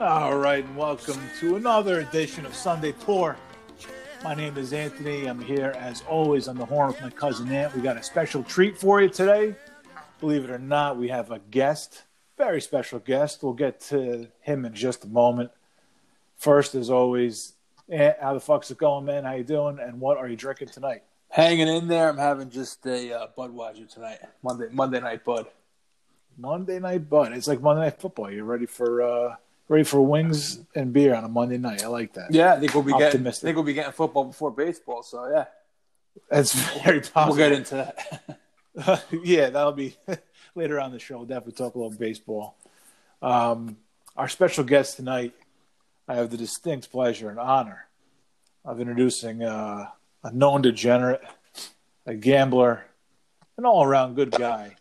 All right, and welcome to another edition of Sunday Pour. My name is Anthony. I'm here as always on the horn with my cousin Ant. We got a special treat for you today. Believe it or not, we have a guest, very special guest. We'll get to him in just a moment. First, as always, Ant, how the fuck's it going, man? How you doing? And what are you drinking tonight? Hanging in there. I'm having just a uh, Budweiser tonight. Monday Monday night Bud. Monday night bud. It's like Monday night football. You ready for uh ready for wings and beer on a Monday night? I like that. Yeah, I think we'll be getting. I think we'll be getting football before baseball. So yeah, That's very possible. we'll get into that. yeah, that'll be later on the show. We'll definitely talk a little baseball. Um, our special guest tonight, I have the distinct pleasure and honor of introducing uh, a known degenerate, a gambler, an all-around good guy.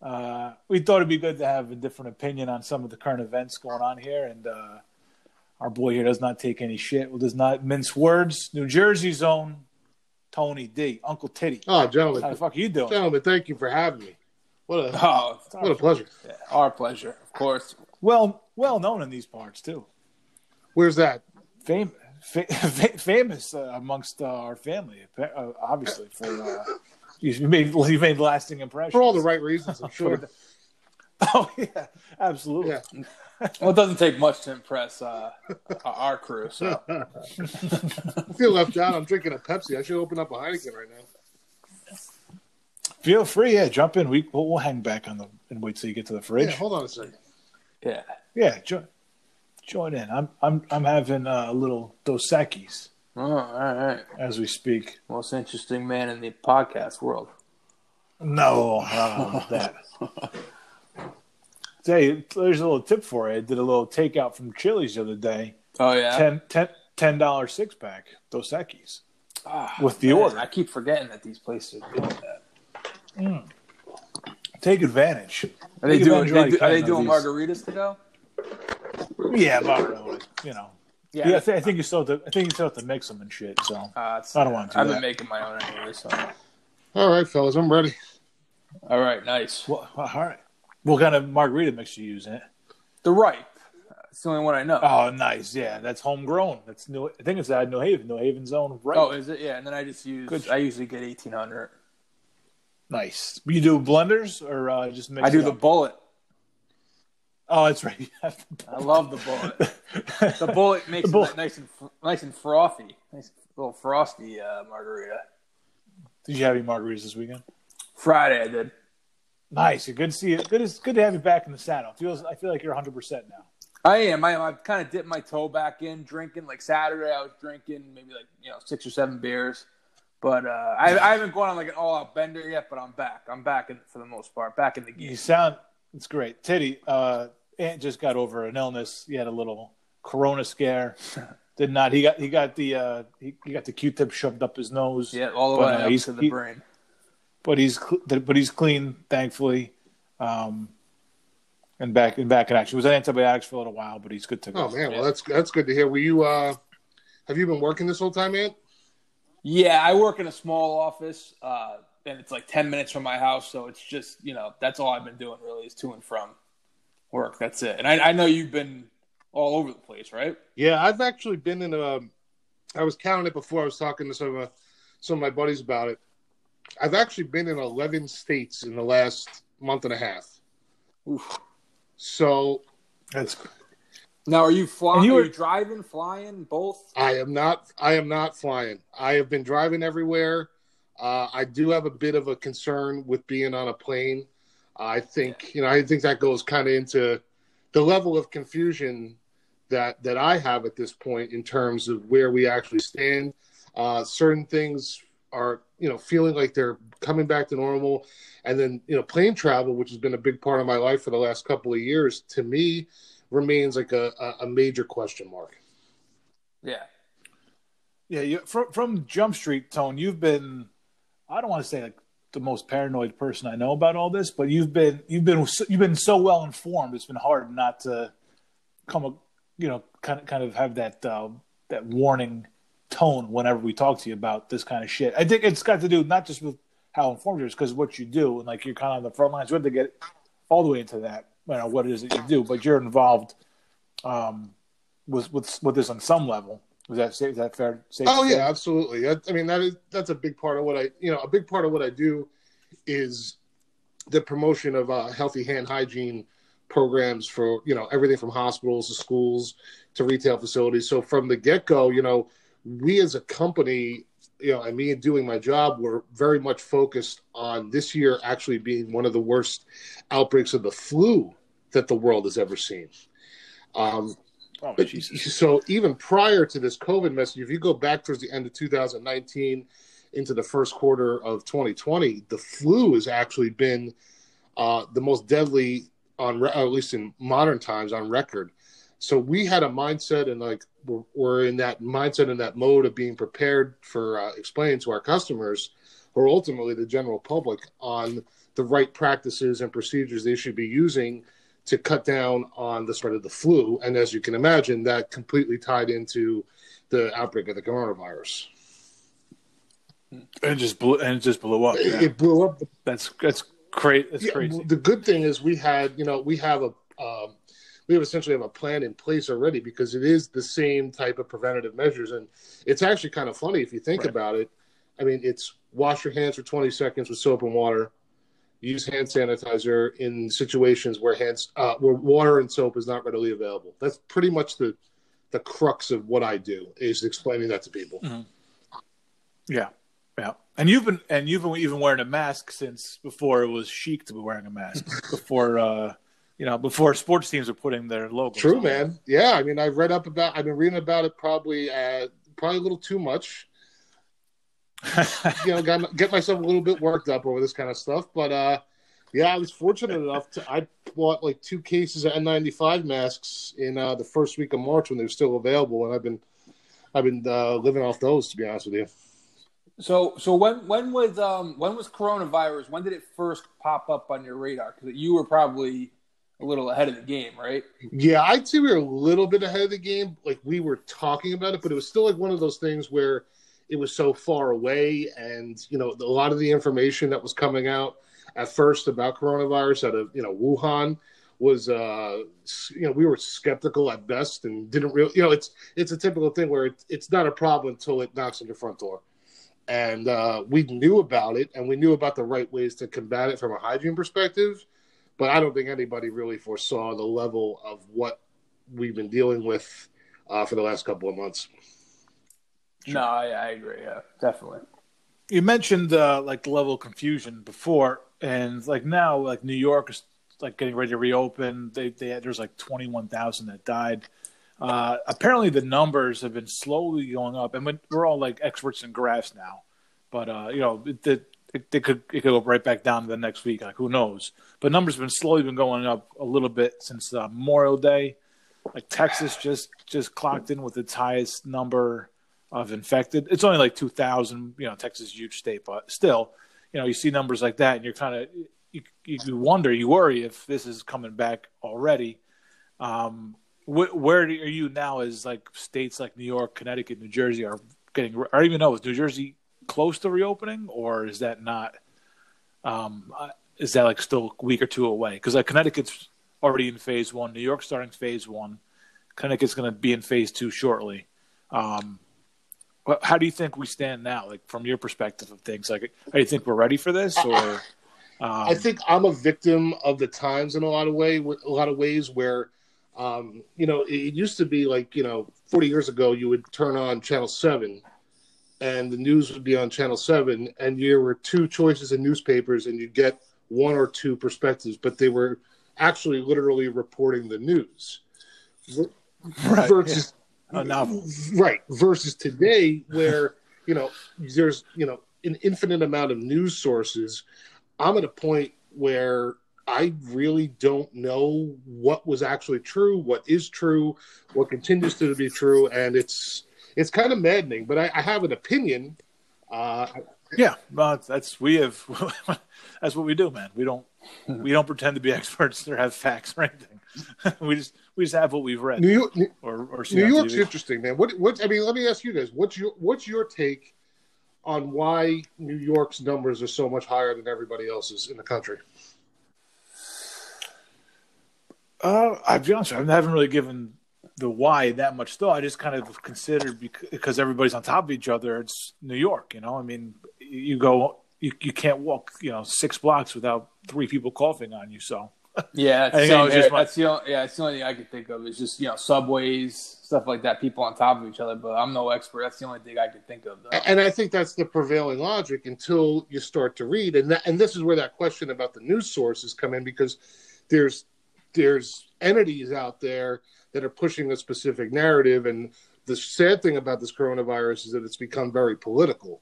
Uh, we thought it'd be good to have a different opinion on some of the current events going on here, and uh, our boy here does not take any shit. Well, does not mince words. New Jersey's own Tony D, Uncle Titty. Oh, gentlemen, How the fuck are you doing? gentlemen, thank you for having me. What a Oh, what a pleasure. yeah, our pleasure, of course. Well, well known in these parts too. Where's that? Fam- fa- fa- famous uh, amongst uh, our family, uh, obviously for you made you made lasting impressions For all the right reasons, I'm sure. Oh yeah, absolutely. Yeah. Well, it doesn't take much to impress uh, our crew. So I feel left out. I'm drinking a Pepsi. I should open up a Heineken right now. Feel free, yeah, jump in. We we'll, we'll hang back on the and wait till you get to the fridge. Yeah, hold on a second. yeah, Yeah, join join in. I'm I'm I'm having uh, a little Dos Equis oh, all right. as we speak. Most interesting man in the podcast world. No, don't that. Hey, there's a little tip for you. I did a little takeout from Chili's the other day. Oh yeah. Ten, ten, ten dollar six pack Dos Equis Ah, with the man, order. I keep forgetting that these places are doing that. Take advantage. Are they Take doing? They do, are they doing margaritas to go? Yeah, but you know. Yeah. Yeah, I, th- I think you still have to. I think you still have to mix them and shit. So Uh, I don't want to do I've that. been making my own anyway. So All right, fellas, I'm ready. all right, nice. well, all right. What kind of margarita mix you using? It. The ripe. It's the only one I know. Oh, nice. Yeah, that's homegrown. That's new. I think it's out of New Haven. New Haven's own. Right. Oh, is it? Yeah, and then I just use. Good. I usually get eighteen hundred. nice. You do blenders or uh, just mix? I do it the bullet. Oh, that's right. You have the I love the bullet. the bullet makes The bullet. it nice and nice and frothy. Nice little frosty uh, margarita. Did you have any margaritas this weekend? Friday I did. Nice. Good to see you. Good. It's good to have you back in the saddle. Feels. I feel like you're 100 percent now. I am. I, I've kind of dipped my toe back in drinking. Like Saturday, I was drinking maybe like you know six or seven beers, but uh, I, I haven't gone on like an all-out bender yet. But I'm back. I'm back in, for the most part. Back in the game. You sound. It's great. Titty. Uh, Ant just got over an illness. He had a little corona scare. Did not. He got. He got the. Uh, he, he got the Q-tip shoved up his nose. Yeah, all the But, way uh, up he's- to the he- brain. but he's cl- but he's clean, thankfully, um, and back and back in action. He was on antibiotics for a little while, but he's good to go. Oh man, well that's that's good to hear. Were you? uh Have you been working this whole time, man? Yeah, I work in a small office, uh, and it's like ten minutes from my house, so it's just you know that's all I've been doing really is to and from work. That's it. And I, I know you've been all over the place, right? Yeah, I've actually been in a. I was counting it before. I was talking to some of some of my buddies about it. I've actually been in eleven states in the last month and a half. Oof. So That's Now, are you flying? And you are were- you driving, flying, both? I am not. I am not flying. I have been driving everywhere. Uh, I do have a bit of a concern with being on a plane. I think you know. I think that goes kind of into the level of confusion that that I have at this point in terms of where we actually stand. Uh, certain things are you know feeling like they're coming back to normal, and then you know plane travel, which has been a big part of my life for the last couple of years, to me remains like a, a, a major question mark. Yeah. yeah. You, from from Jump Street, Tone, you've been. I don't want to say like the most paranoid person I know about all this, but you've been you've been you've been so well informed. It's been hard not to come, a- you know, kind of kind of have that uh, that warning tone whenever we talk to you about this kind of shit. I think it's got to do not just with how informed you are, because what you do and like you're kind of on the front lines. We have to get all the way into that, you know, what it is that you do, but you're involved um, with with with this on some level. Is that is that fair? Safe Oh yeah, say? absolutely. I, I mean that is that's a big part of what I you know a big part of what I do is the promotion of uh, healthy hand hygiene programs for you know everything from hospitals to schools to retail facilities. So from the get go, you know, we as a company, you know, and me doing my job, were very much focused on this year actually being one of the worst outbreaks of the flu that the world has ever seen. Um, Oh, but Jesus. so even prior to this COVID message, if you go back towards the end of 2019 into the first quarter of 2020, the flu has actually been uh, the most deadly on, re- at least in modern times, on record. So we had a mindset, and like we're, we're in that mindset and that mode of being prepared for uh, explaining to our customers, or ultimately the general public, on the right practices and procedures they should be using to cut down on the spread of the flu. And as you can imagine, that completely tied into the outbreak of the coronavirus. And just blew and it just blew up. It, Yeah. it blew up. That's that's great. That's Yeah, crazy. The good thing is we had, you know, we have a, um, we have essentially have a plan in place already because it is the same type of preventative measures, and it's actually kind of funny if you think Right. about it. I mean, it's wash your hands for 20 seconds with soap and water. Use hand sanitizer in situations where hands uh, where water and soap is not readily available. That's pretty much the the crux of what I do is explaining that to people. Yeah, yeah. And you've been and you've been even wearing a mask since before it was chic to be wearing a mask. before uh, you know, before sports teams are putting their logos. True, on. man. Yeah, I mean, I've read up about. I've been reading about it probably uh, probably a little too much. you know, got, get myself a little bit worked up over this kind of stuff. But uh, yeah, I was fortunate enough to I bought like two cases of N95 masks in uh, the first week of March when they were still available, and I've been I've been uh, living off those to be honest with you. So so when when was um when was coronavirus? When did it first pop up on your radar? Because you were probably a little ahead of the game, right? Yeah, I'd say we were a little bit ahead of the game. Like we were talking about it, but it was still like one of those things where it was so far away, and you know, a lot of the information that was coming out at first about coronavirus out of you know Wuhan was uh you know we were skeptical at best and didn't really you know it's it's a typical thing where it, it's not a problem until it knocks on your front door. And uh we knew about it and we knew about the right ways to combat it from a hygiene perspective but i don't think anybody really foresaw the level of what we've been dealing with uh, for the last couple of months No, I, I agree. Yeah, definitely. you mentioned uh, like the level of confusion before, and like now, like New York is like getting ready to reopen. They, they there's like twenty one thousand that died. Uh, apparently, the numbers have been slowly going up, and when- we're all like experts in graphs now. But uh, you know, it, it, it, it could it could go right back down to the next week. Like who knows? But numbers have been slowly been going up a little bit since uh, Memorial Day. Like Texas just just clocked in with its highest number of infected. It's only like 2,000. You know, Texas is a huge state, but still, you know, you see numbers like that, and you're kind of you, you wonder, you worry if this is coming back already. Um, wh- where are you now? As like states like New York, Connecticut, New Jersey are getting, or I don't even know is New Jersey close to reopening, or is that not? Um, uh, is that like still a week or two away? Because like Connecticut's already in phase one, New York's starting phase one, Connecticut's going to be in phase two shortly. Um, how do you think we stand now, like from your perspective of things? Like, do you think we're ready for this, or um, I think I'm a victim of the times in a lot of way, a lot of ways where, um, you know, it used to be like you know, 40 years ago, you would turn on Channel Seven, and the news would be on Channel Seven, and there were two choices in newspapers, and you'd get one or two perspectives, but they were actually literally reporting the news. right, Versus a novel. right versus today where you know there's you know an infinite amount of news sources i'm at a point where i really don't know what was actually true what is true what continues to be true and it's it's kind of maddening but i, I have an opinion uh, Yeah, well, that's we have. that's what we do, man. We don't we don't pretend to be experts or have facts or anything. we just we just have what we've read new york or or new york's TV. interesting man what what i mean let me ask you guys what's your what's your take on why new york's numbers are so much higher than everybody else's in the country Uh, I'll be honest, I haven't really given the why that much thought. I just kind of considered because everybody's on top of each other. It's New York, you know. I mean, you go, you you can't walk, you know, six blocks without three people coughing on you. So yeah, that's, so, that's my... the only, yeah, that's the only thing I can think of. Is just you know subways, stuff like that. People on top of each other. But I'm no expert. That's the only thing I can think of. Though. And I think that's the prevailing logic until you start to read, and that, and this is where that question about the news sources come in because there's there's entities out there that are pushing a specific narrative, and the sad thing about this coronavirus is that it's become very political.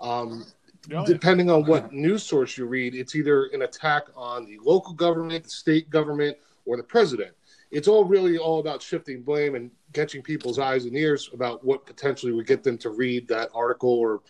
Um, oh, depending on what news source you read, it's either an attack on the local government, the state government, or the president. It's all really all about shifting blame and catching people's eyes and ears about what potentially would get them to read that article or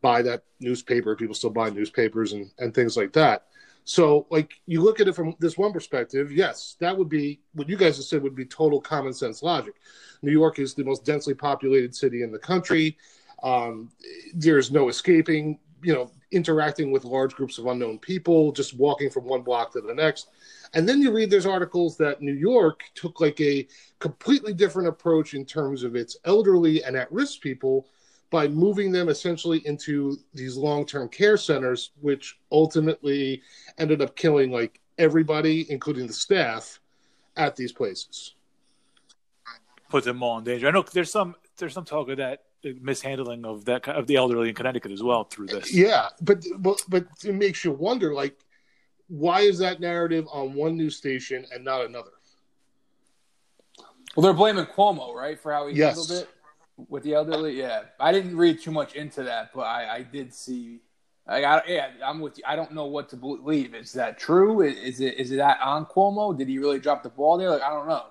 buy that newspaper. People still buy newspapers and, and things like that. So, like, you look at it from this one perspective, yes, that would be what you guys have said would be total common sense logic. New York is the most densely populated city in the country. Um, there's no escaping, you know, interacting with large groups of unknown people, just walking from one block to the next. And then you read there's articles that New York took like a completely different approach in terms of its elderly and at risk people by moving them essentially into these long-term care centers which ultimately ended up killing like everybody including the staff at these places put them all in danger i know there's some there's some talk of that mishandling of that of the elderly in connecticut as well through this yeah but but, but it makes you wonder like why is that narrative on one news station and not another well they're blaming cuomo right for how he yes. handled it with the elderly. Yeah, I didn't read too much into that, but I, I did see. I got yeah, I'm with you. I don't know what to believe. Is that true? Is it is it that on Cuomo? Did he really drop the ball there? Like I don't know.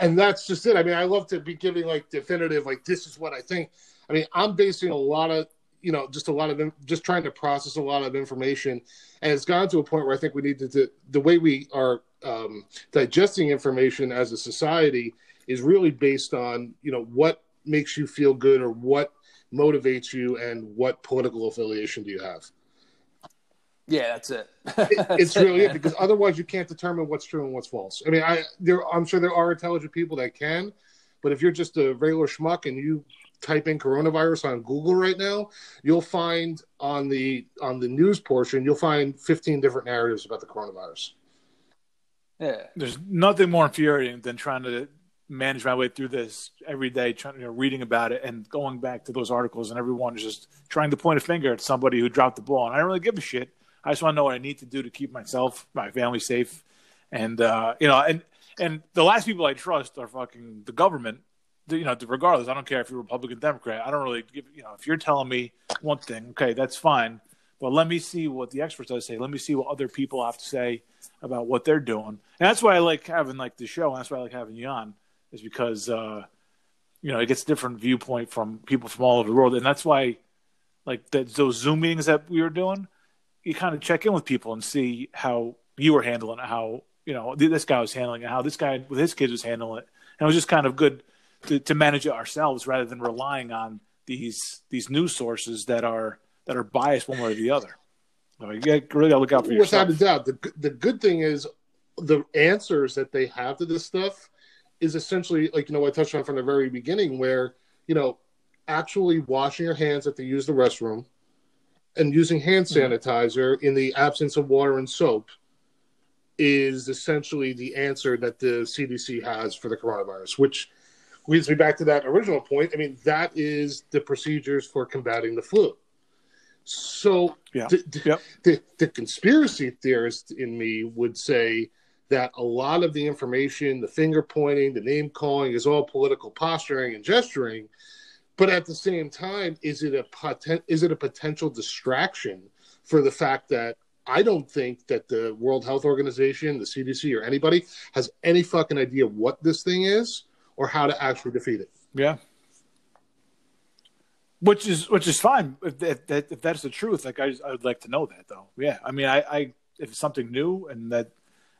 And that's just it. I mean, I love to be giving like definitive, like this is what I think. I mean, I'm basing a lot of you know just a lot of just trying to process a lot of information, and it's gotten to a point where I think we need to, to the way we are um, digesting information as a society is really based on you know what makes you feel good or what motivates you and what political affiliation do you have yeah that's it, that's it's really it because otherwise you can't determine what's true and what's false i mean i there i'm sure there are intelligent people that can but if you're just a regular schmuck and you type in coronavirus on google right now you'll find on the on the news portion you'll find 15 different narratives about the coronavirus yeah there's nothing more infuriating than trying to manage my way through this every day, trying, you know, reading about it and going back to those articles, and everyone is just trying to point a finger at somebody who dropped the ball. And I don't really give a shit. I just want to know what I need to do to keep myself, my family safe, and uh, you know, and and the last people I trust are fucking the government. You know, regardless, I don't care if you're Republican, Democrat. I don't really give. You know, if you're telling me one thing, okay, that's fine. But let me see what the experts say. Let me see what other people have to say about what they're doing. And that's why I like having like the show. And that's why I like having you on is because uh, you know it gets a different viewpoint from people from all over the world, and that's why like the, those Zoom meetings that we were doing, you kind of check in with people and see how you were handling it, how you know this guy was handling it, how this guy with his kids was handling it, and it was just kind of good to, to manage it ourselves rather than relying on these these news sources that are that are biased one way or the other. So you really got to look out for yourself. Without a doubt, the the good thing is the answers that they have to this stuff is essentially like you know I touched on from the very beginning, where you know actually washing your hands if they use the restroom, and using hand sanitizer in the absence of water and soap is essentially the answer that the CDC has for the coronavirus, which leads me back to that original point. I mean, that is the procedures for combating the flu. So yeah. the, yep. the, the conspiracy theorist in me would say that a lot of the information, the finger pointing, the name calling is all political posturing and gesturing. But at the same time, is it a poten- is it a potential distraction for the fact that I don't think that the World Health Organization, the CDC, or anybody has any fucking idea what this thing is or how to actually defeat it. Yeah. Which is which is fine if that if that's the truth. Like I, I would like to know that though. Yeah, I mean, I, I if it's something new and that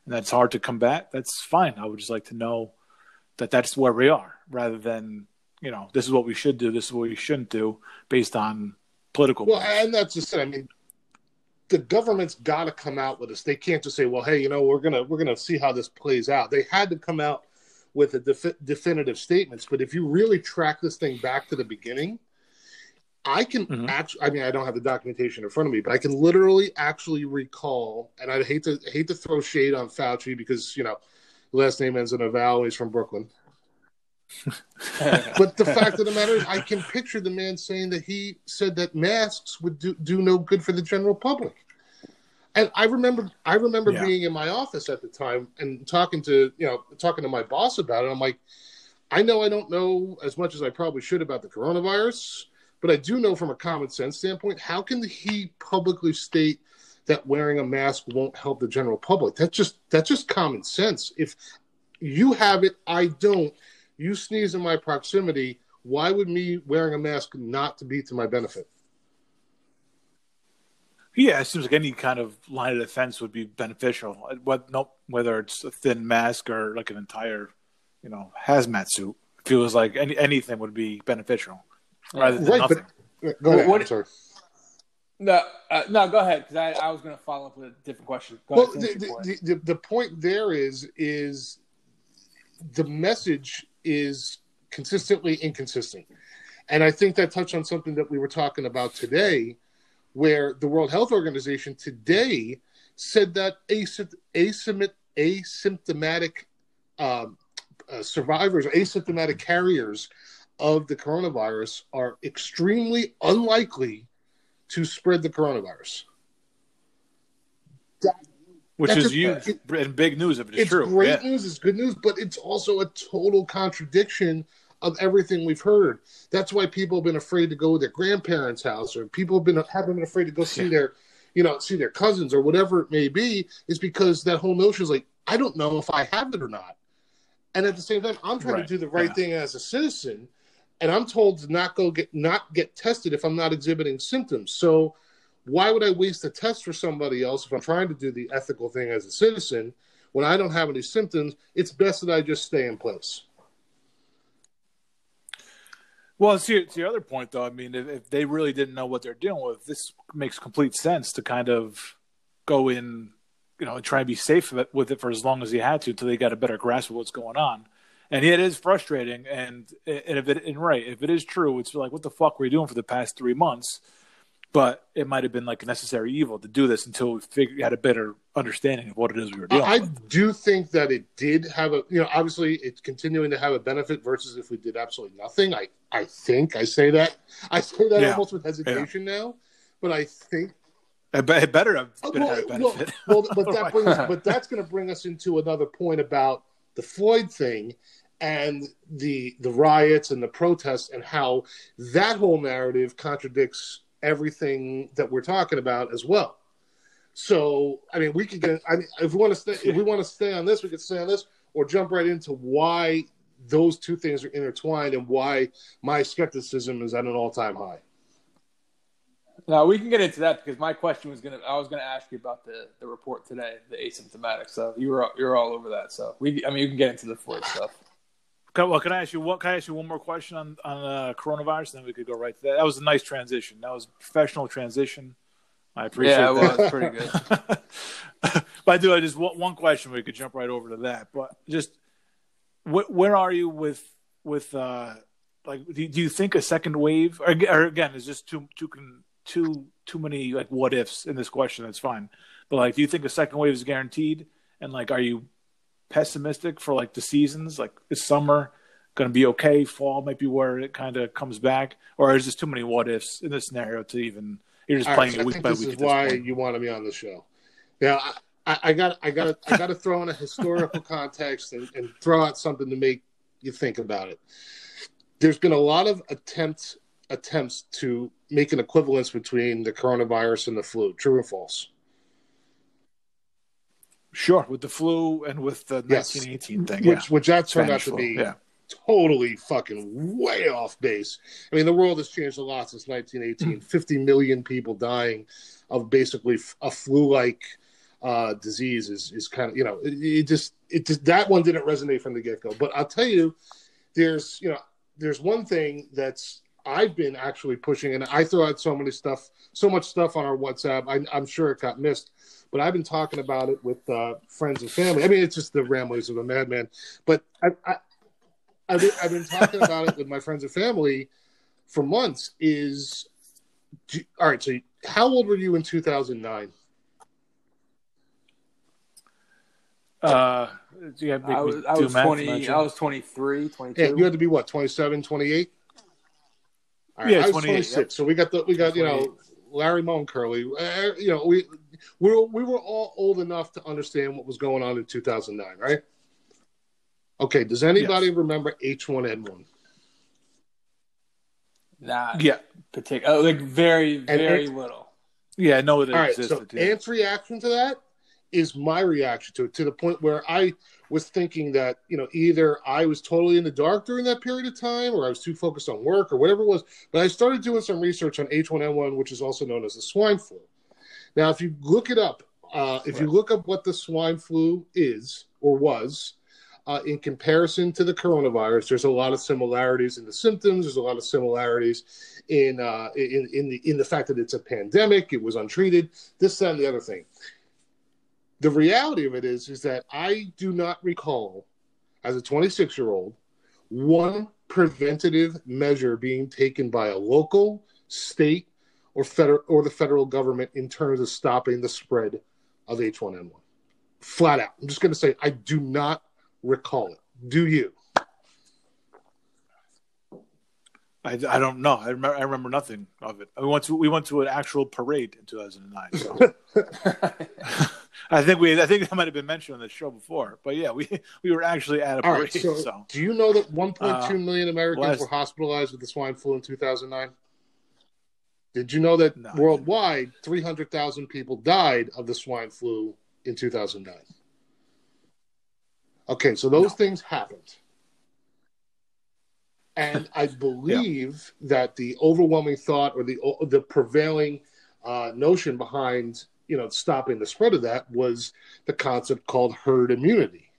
and that's hard to combat, that's fine. I would just like to know that that's where we are rather than, you know, this is what we should do, this is what we shouldn't do based on political. Well, points. and that's just it. I mean, the government's got to come out with this. They can't just say, "Well, hey, you know, we're gonna we're gonna see how this plays out." They had to come out with a defi- definitive statements. But if you really track this thing back to the beginning, I can Mhm. actually. I mean, I don't have the documentation in front of me, but I can literally actually recall. And I hate to hate to throw shade on Fauci because you know, last name ends in a vowel. He's from Brooklyn. But the fact of the matter is, I can picture the man saying that he said that masks would do, do no good for the general public. And I remember, I remember Yeah. being in my office at the time and talking to, you know, talking to my boss about it. I'm like, I know I don't know as much as I probably should about the coronavirus, but I do know from a common sense standpoint, how can he publicly state that wearing a mask won't help the general public? That's just that's just common sense. If you have it, I don't. You sneeze in my proximity. Why would me wearing a mask not to be to my benefit? Yeah, it seems like any kind of line of defense would be beneficial. What, no, whether it's a thin mask or like an entire, you know, hazmat suit, it feels like any anything would be beneficial rather than Right, nothing. but go ahead. What- I'm sorry. no, uh, no, go ahead because I, I was going to follow up with a different question. Go Well, ahead, the, point. the, the, the point there is is the message is consistently inconsistent, and I think that touched on something that we were talking about today, where the World Health Organization today said that asy- asymptomatic um, uh, survivors, asymptomatic carriers of the coronavirus, are extremely unlikely to spread the coronavirus. Which that's is huge it- and big news if it is it's true. It's great yeah. news, it's good news, but it's also a total contradiction of everything we've heard. That's why people have been afraid to go to their grandparents' house, or people have been have been afraid to go see Yeah. their, you know, see their cousins or whatever it may be, is because that whole notion is like, I don't know if I have it or not. And at the same time, I'm trying Right, to do the right yeah. thing as a citizen, and I'm told to not go get not get tested if I'm not exhibiting symptoms. So why would I waste a test for somebody else if I'm trying to do the ethical thing as a citizen when I don't have any symptoms? It's best that I just stay in place. Well, to your other point, though, I mean, if, if they really didn't know what they're dealing with, this makes complete sense to kind of go in, you know, and try and be safe with it- with it for as long as you had to until they got a better grasp of what's going on. And it is frustrating, and and if it and right, if it is true, it's like what the fuck were you doing for the past three months? But it might have been like a necessary evil to do this until we figured, had a better understanding of what it is we were doing. I with. do think that it did have a, you know, obviously it's continuing to have a benefit versus if we did absolutely nothing. I, I think I say that, I say that Yeah. almost with hesitation now, but I think It, be- it better have Oh, been well, a well, well, but that brings, but that's going to bring us into another point about the Floyd thing and the the riots and the protests and how that whole narrative contradicts everything that we're talking about as well. So, I mean, we could get. I mean, if we want to stay, if we want to stay on this, we could stay on this, or jump right into why those two things are intertwined and why my skepticism is at an all time high. Now we can get into that because my question was gonna. I was gonna ask you about the, the report today, the asymptomatic. So you were you're all over that. So we, I mean, you can get into the Floyd stuff. Can, well, can I ask you what? Can I ask you one more question on on uh, coronavirus? Then we could go right to that. That was a nice transition. That was a professional transition. I appreciate that. Yeah, that. it's pretty good. but I do. I just want one question. We could jump right over to that. But just wh- where are you with with uh like? Do, do you think a second wave, or, or again, is just too too too too many like what ifs in this question? That's fine. But like, do you think a second wave is guaranteed? And like, are you pessimistic for like the seasons? Like, is summer going to be okay? Fall might be where it kind of comes back, or is just too many what ifs in this scenario to even? You're just All playing right, so it I week by this week. is this why point. you wanted me on the show. Now, I, I got, I got, I got to, I got to throw in a historical context and, and throw out something to make you think about it. There's been a lot of attempts attempts to make an equivalence between the coronavirus and the flu. True or false? Sure, with the flu and with the Yes. 1918 thing. Which, yeah. which that turned Spanish out to flu, be yeah. totally fucking way off base. I mean, the world has changed a lot since 1918. 50 million people dying of basically a flu-like uh, disease is is kind of you know it, it just it just that one didn't resonate from the get-go. But I'll tell you, there's you know there's one thing that's I've been actually pushing, and I throw out so many stuff, so much stuff on our WhatsApp. I, am sure it got missed, but I've been talking about it with uh, friends and family. I mean, it's just the ramblings of a madman. But I, I, I've, been, I've been talking about it with my friends and family for months. Is all right. So, how old were you in 2009? Uh, I was, I was 20. I was 23, 22. Yeah, you had to be what, 27, 28? Right, yeah, I was 26. Yep. So we got the we got you know Larry Moan Curly. Uh, you know we we were, we were all old enough to understand what was going on in 2009, right? Okay. Does anybody yes. remember H1N1? Nah. Yeah. Particular, uh, like very very and, little. Yeah, I know it all existed. Right, so yeah. Ant's reaction to that is my reaction to it to the point where I was thinking that you know either I was totally in the dark during that period of time, or I was too focused on work, or whatever it was. But I started doing some research on H1N1, which is also known as the swine flu. Now, if you look it up, uh, if right. you look up what the swine flu is or was, uh, in comparison to the coronavirus, there's a lot of similarities in the symptoms. There's a lot of similarities in uh, in in the in the fact that it's a pandemic. It was untreated. This, that, and the other thing the reality of it is is that I do not recall as a 26 year old one preventative measure being taken by a local, state, or federal or the federal government in terms of stopping the spread of H1N1. Flat out. I'm just going to say I do not recall it. Do you? I, I don't know. I remember I remember nothing of it. We went to we went to an actual parade in 2009. So. I think we I think that might have been mentioned on the show before. But yeah, we we were actually at a parade. Right, so, so, do you know that 1.2 uh, million Americans well, were hospitalized with the swine flu in 2009? Did you know that no, worldwide 300,000 people died of the swine flu in 2009? Okay, so those no. things happened. And I believe yeah. that the overwhelming thought or the the prevailing uh, notion behind you know stopping the spread of that was the concept called herd immunity.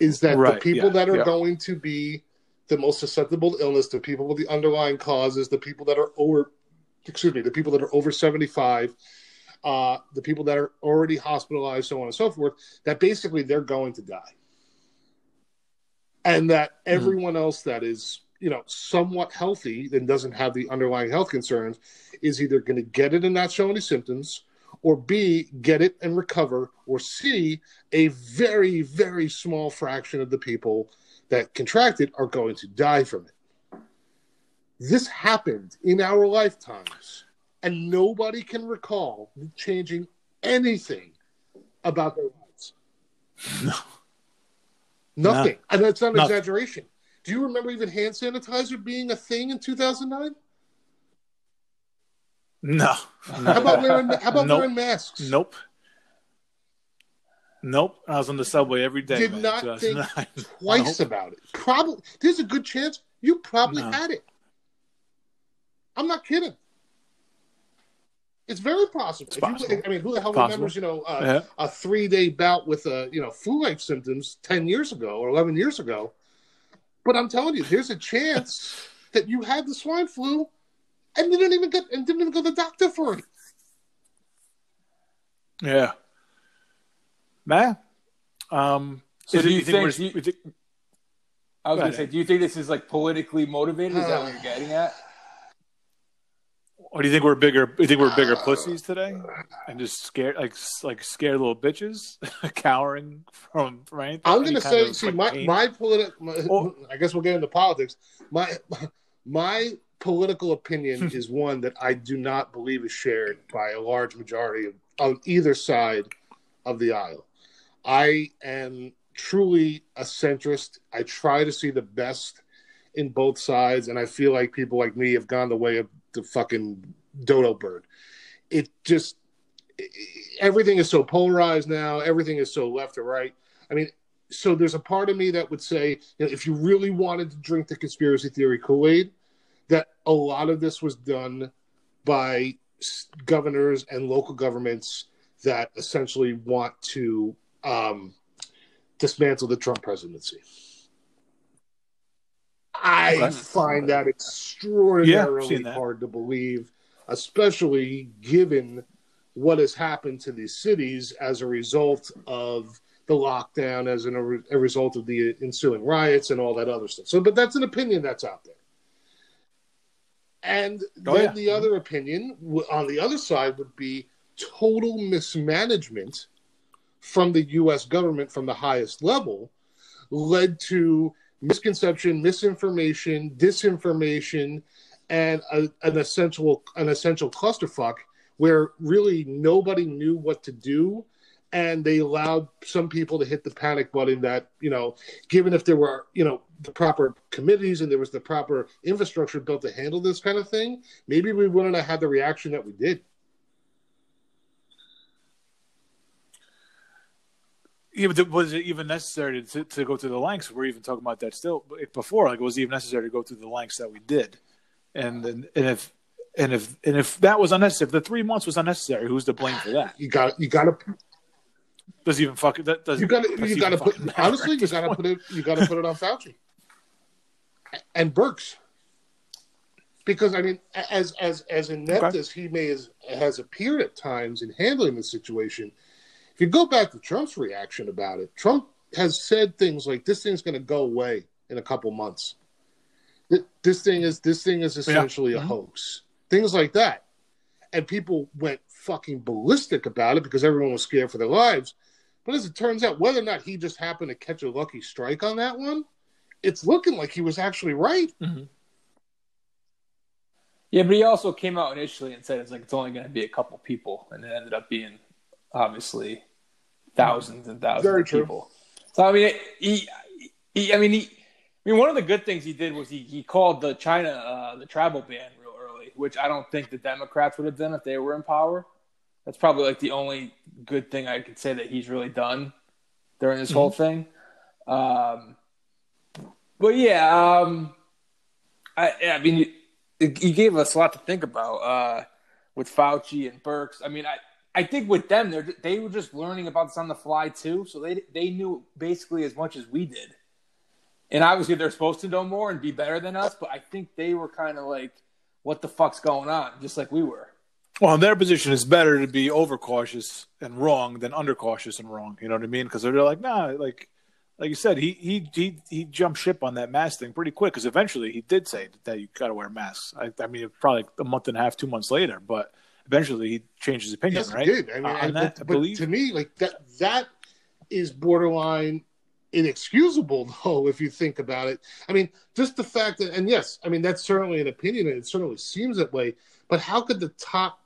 Is that right. the people yeah. that are yeah. going to be the most susceptible to illness, the people with the underlying causes, the people that are over, excuse me, the people that are over seventy five, uh, the people that are already hospitalized, so on and so forth, that basically they're going to die and that mm-hmm. everyone mm-hmm. else that is you know somewhat healthy and doesn't have the underlying health concerns is either going to get it and not show any symptoms or b get it and recover or c a very very small fraction of the people that contract it are going to die from it this happened in our lifetimes and nobody can recall changing anything about their lives no Nothing. No. And that's not an exaggeration. Do you remember even hand sanitizer being a thing in 2009? No. How about wearing how about wearing masks? Nope. Nope. I was on the subway every day. Did man, not think twice nope. about it. Probably there's a good chance you probably no. had it. I'm not kidding. It's very possible. It's possible. You, I mean, who the hell possible. remembers, you know, uh, yeah. a three day bout with, uh, you know, flu like symptoms 10 years ago or 11 years ago? But I'm telling you, there's a chance that you had the swine flu and didn't even get and didn't even go to the doctor for it. Yeah. Man. Um, so do you, you think, think, you, think I was going to say, do you think this is like politically motivated? Is that what you're getting at? Or do you think we're bigger? You think we're bigger pussies today, and just scared, like like scared little bitches, cowering from from anything? I'm going to say, see, like my pain? my political. Oh. I guess we'll get into politics. My my political opinion is one that I do not believe is shared by a large majority of, on either side of the aisle. I am truly a centrist. I try to see the best in both sides, and I feel like people like me have gone the way of the fucking dodo bird. It just everything is so polarized now. Everything is so left or right. I mean, so there's a part of me that would say, you know, if you really wanted to drink the conspiracy theory Kool Aid, that a lot of this was done by governors and local governments that essentially want to um, dismantle the Trump presidency. I Okay. find that extraordinarily seen that. hard to believe, especially given what has happened to these cities as a result of the lockdown, as an, a result of the ensuing riots and all that other stuff. So, but that's an opinion that's out there. And Oh, then yeah. the other opinion w- on the other side would be total mismanagement from the U.S. government from the highest level led to misconception, misinformation, disinformation, and a, an essential an essential clusterfuck where really nobody knew what to do, and they allowed some people to hit the panic button. That you know, given if there were you know the proper committees and there was the proper infrastructure built to handle this kind of thing, maybe we wouldn't have had the reaction that we did. Yeah, but was it even necessary to, to go through the lengths? We're even talking about that still before. Like, was it even necessary to go through the lengths that we did? And and, and if and if and if that was unnecessary, if the three months was unnecessary, who's to blame for that? You got you got to Does even fuck that does you got to you got to put honestly you got to put it you got to put it on Fauci and Birx because I mean as as as inept Okay. as he may has, has appeared at times in handling the situation if you go back to Trump's reaction about it. Trump has said things like this thing's going to go away in a couple months. This thing is this thing is essentially a Mhm. hoax. Things like that. And people went fucking ballistic about it because everyone was scared for their lives. But as it turns out, whether or not he just happened to catch a lucky strike on that one, it's looking like he was actually right. Yeah, but he also came out initially and said it's like it's only going to be a couple people, and it ended up being obviously thousands and thousands Very of true. people. So I mean, he, he, I mean, he, I mean, one of the good things he did was he he called the China uh, the travel ban real early, which I don't think the Democrats would have done if they were in power. That's probably like the only good thing I could say that he's really done during this whole thing. Um, but yeah, um, I, I mean, you gave us a lot to think about uh, with Fauci and Birx. I mean, I, I think with them, they they were just learning about this on the fly too, so they they knew basically as much as we did. And obviously, they're supposed to know more and be better than us, but I think they were kind of like, "What the fuck's going on?" Just like we were. Well, in their position, it's better to be overcautious and wrong than undercautious and wrong. You know what I mean? Because they're like, nah, like, like you said, he he he he jumped ship on that mask thing pretty quick. Because eventually, he did say that you got to wear masks. I, I mean, probably a month and a half, two months later, but eventually, he changed his opinion. Yes, right? he did. I mean, Uh, I, that, but, I but believe. to me, like that that is borderline inexcusable, though, if you think about it. I mean, just the fact that, and yes, I mean that's certainly an opinion, and it certainly seems that way. But how could the top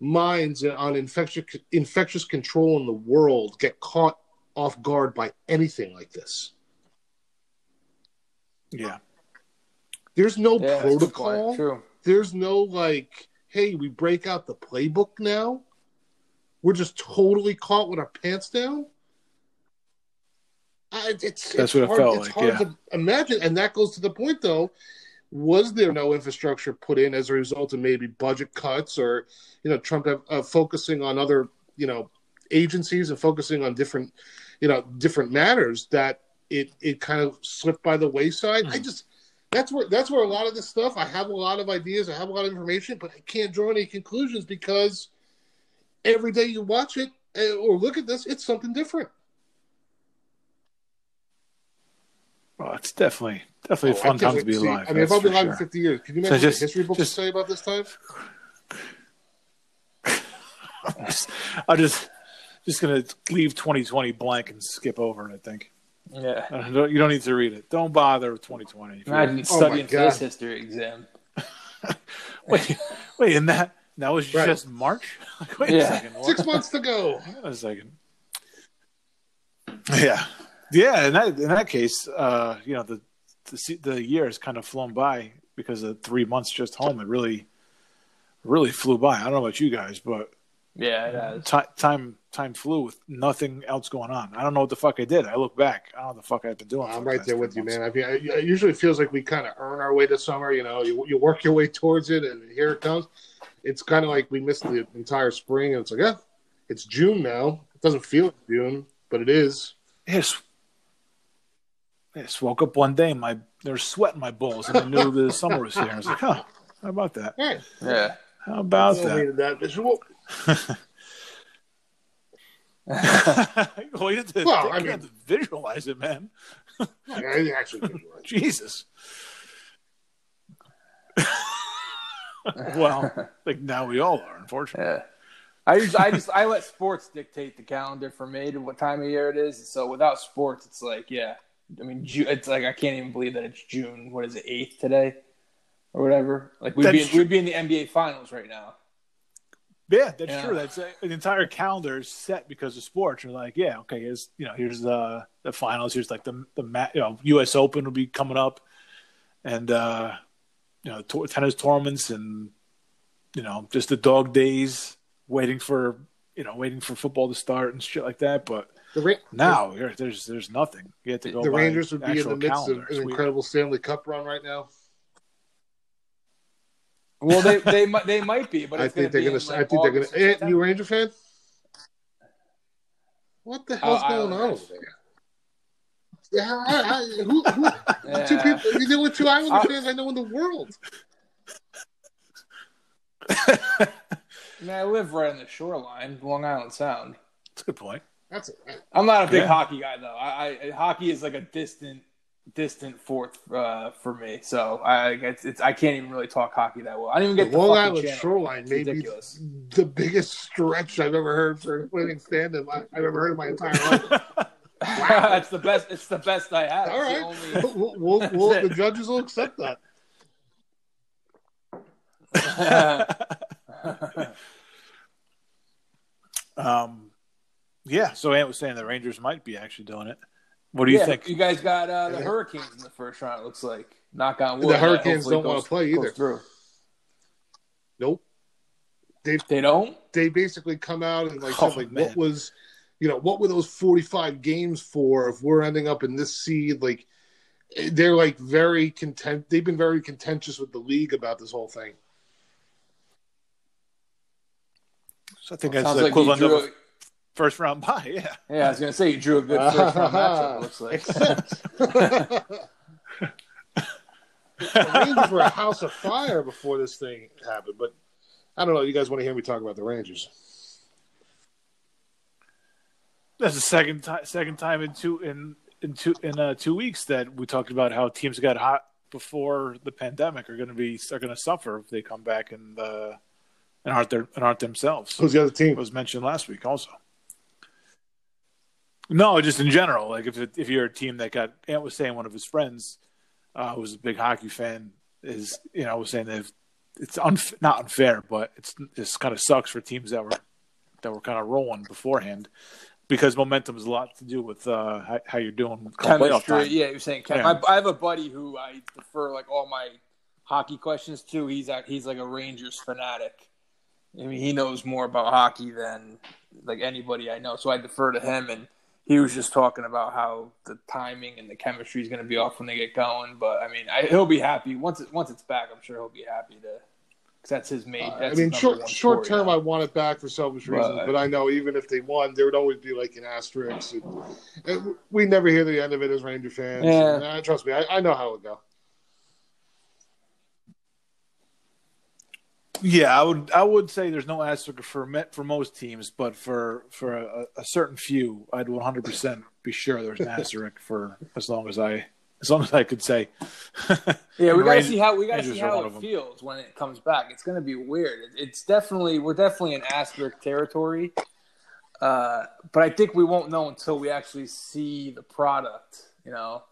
minds on infectious infectious control in the world get caught off guard by anything like this? yeah, There's no Yeah, that's a good point. protocol. True. There's no like, hey, we break out the playbook now. We're just totally caught with our pants down. I, it's, That's it's what it felt it's like, hard yeah. to imagine, and that goes to the point though. Was there no infrastructure put in as a result of maybe budget cuts, or you know, Trump uh, focusing on other you know agencies and focusing on different you know different matters that it it kind of slipped by the wayside? I just that's where that's where a lot of this stuff. I have a lot of ideas, I have a lot of information, but I can't draw any conclusions because every day you watch it eh, or look at this, it's something different. well, it's definitely definitely a I fun time to be see- alive. I mean, if that's I'll be for alive in 50 years, can you So imagine just- what history books just- say about this time? I'm just just gonna leave 2020 blank and skip over it. I think Yeah. Uh, don't- you don't need to read it. Don't bother with 2020. If you- Imagine Oh studying for this history exam. Wait, wait, and that that was Right. just March. Like, wait Yeah. a second. what? Six months to go. Hang a second. Yeah, yeah. In that in that case, uh, you know the the the year has kind of flown by because of three months just home. It really really flew by. I don't know about you guys, but Yeah, it has. ti time time flew with nothing else going on. I don't know what the fuck I did. I look back. I don't know what the fuck I've been doing. I'm right past there with you, months. man. I mean, it usually feels like we kind of earn our way to summer. You know, you, you work your way towards it, and here it comes. It's kind of like we missed the entire spring, and it's like, yeah, it's June now. It doesn't feel like June, but it is. Yes. I just woke up one day and my there was sweat in my balls, and I knew the summer was here. I was like, huh, how about that? Yeah. How about I that? that visual. well, you have to, Well, you I have mean- to visualize it, man. I actually visualize. Jesus. well, like now we all are, unfortunately. Yeah. I just, I just, I let sports dictate the calendar for me to what time of year it is. So without sports, it's like, yeah. I mean, it's like I can't even believe that it's June. What is it, eighth today, or whatever? Like we'd be, in, we'd be in the NBA finals right now. Yeah, that's Yeah. true. That's uh, the entire calendar is set because of sports. You're like, yeah, okay, here's you know, here's the the finals. Here's like the the ma- you know, U.S. Open will be coming up, and uh, you know, to- tennis tournaments, and you know, just the dog days, waiting for you know, waiting for football to start and shit like that. But The, Ra- now there's there's nothing. You have to go. the Rangers would be in the midst calendar. of It's an weird. incredible Stanley Cup run right now. Well, they they might they might be, but I think gonna they're be gonna. in, I think they're gonna. August or Hey, September. you Ranger fan? What the hell's Uh, going on over there? Yeah, I, I, who, who, Yeah. two people. You know what? Two Islander fans I know in the world. I I live right on the shoreline, Long Island Sound. That's a good point. That's it. I'm not a big Yeah. hockey guy though. I, I hockey is like a distant, distant fourth uh, for me. So I it's, it's I can't even really talk hockey that well. I don't even get the, Long fucking Island channel. shoreline It's may ridiculous. the biggest stretch I've ever heard for winning stand-up I- I've ever heard in my entire life. That's the best. It's the best I have. All It's the only- we'll, we'll, we'll, the judges will accept that. Um, yeah. So Ant was saying the Rangers might be actually doing it. What do you Yeah, think? You guys got uh, the Yeah. Hurricanes in the first round. It looks like. Knock on wood. The Hurricanes don't wanna play goes either. Through. Nope. They they don't. They basically come out and like Oh, said, like man. what was, you know, what were those forty-five games for? If we're ending up in this seed, like they're like very content. They've been very contentious with the league about this whole thing. So I think that's the like equivalent of drew. a first round bye. Yeah. Yeah, I was gonna say you drew a good first round matchup. It looks like. The Rangers were a house of fire before this thing happened, but I don't know. You guys want to hear me talk about the Rangers? That's the second time second time in two in in two in uh, two weeks that we talked about how teams got hot before the pandemic are going to be are going to suffer if they come back and uh, and aren't their and aren't themselves. Who's the other team? It was mentioned last week also. No, just in general, like if it, if you're a team that got Ant was saying one of his friends uh, who was a big hockey fan is you know was saying that it's unf- not unfair, but it's it's kind of sucks for teams that were that were kind of rolling beforehand because momentum has a lot to do with uh, how, how you're doing playoff time. Yeah, you're saying Yeah. I, I have a buddy who I defer like all my hockey questions to. He's a, he's like a Rangers fanatic. I mean, he knows more about hockey than like anybody I know. So I defer to him, and he was just talking about how the timing and the chemistry is going to be off when they get going. But I mean, I, he'll be happy once it once it's back. I'm sure he'll be happy to. Cause that's his main. Uh, I mean, short short term, now. I want it back for selfish reasons, Right. but I know even if they won, there would always be like an asterisk. And, and we never hear the end of it as Ranger fans. Yeah. And, uh, trust me, I, I know how it go. Yeah, I would I would say there's no asterisk for for most teams, but for for a, a certain few, I'd 100 percent be sure there's an asterisk for as long as I as long as I could say. Yeah, we gotta see how we gotta see how it feels when it comes back. It's gonna be weird. It's definitely we're definitely in asterisk territory, uh, but I think we won't know until we actually see the product. You know,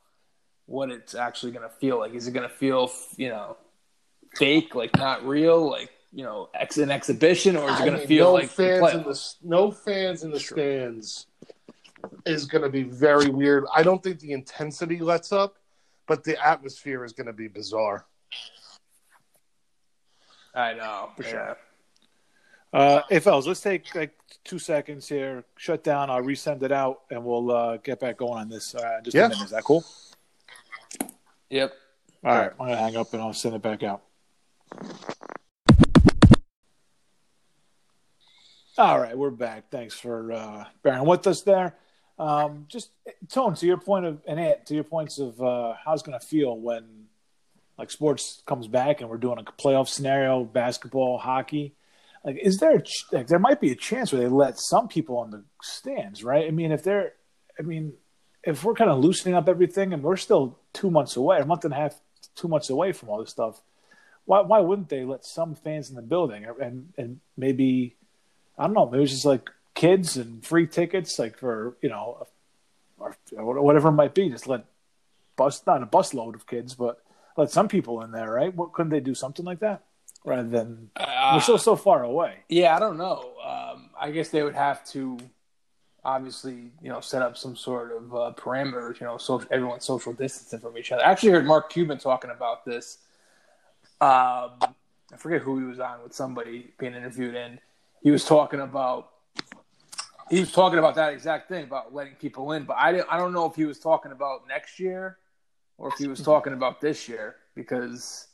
what it's actually gonna feel like. Is it gonna feel you know fake, like not real, like you know, ex an exhibition, or is it gonna feel no like fans in the no fans in the stands is going to be very weird. I don't think the intensity lets up, but the atmosphere is going to be bizarre. I know For yeah. sure. Uh, hey, fellas, let's take like two seconds here. Shut down. I'll resend it out, and we'll uh, get back going on this. Uh, just Yeah. a minute. Is that cool? Yep. All right, I'm gonna hang up and I'll send it back out. All right, we're back. Thanks for uh, bearing with us there. Um, just Tone, to your point of and Ant, to your points of uh, how it's going to feel when like sports comes back and we're doing a playoff scenario, basketball, hockey. Like, is there a ch- like there might be a chance where they let some people on the stands, right? I mean, if they're, I mean, if we're kind of loosening up everything and we're still two months away, a month and a half, two months away from all this stuff, why why wouldn't they let some fans in the building and and maybe I don't know, maybe it's just like kids and free tickets, like for you know, or, whatever it might be. Just let bus not a busload of kids, but let some people in there, right? What couldn't they do something like that rather than Uh, we're still so far away? Yeah, I don't know. Um, I guess they would have to obviously, you know, set up some sort of uh, parameters. You know, so everyone's social distancing from each other. I actually heard Mark Cuban talking about this. Um, I forget who he was on with somebody being interviewed, and he was talking about he was talking about that exact thing about letting people in. But I didn't, I don't know if he was talking about next year or if he was talking about this year because.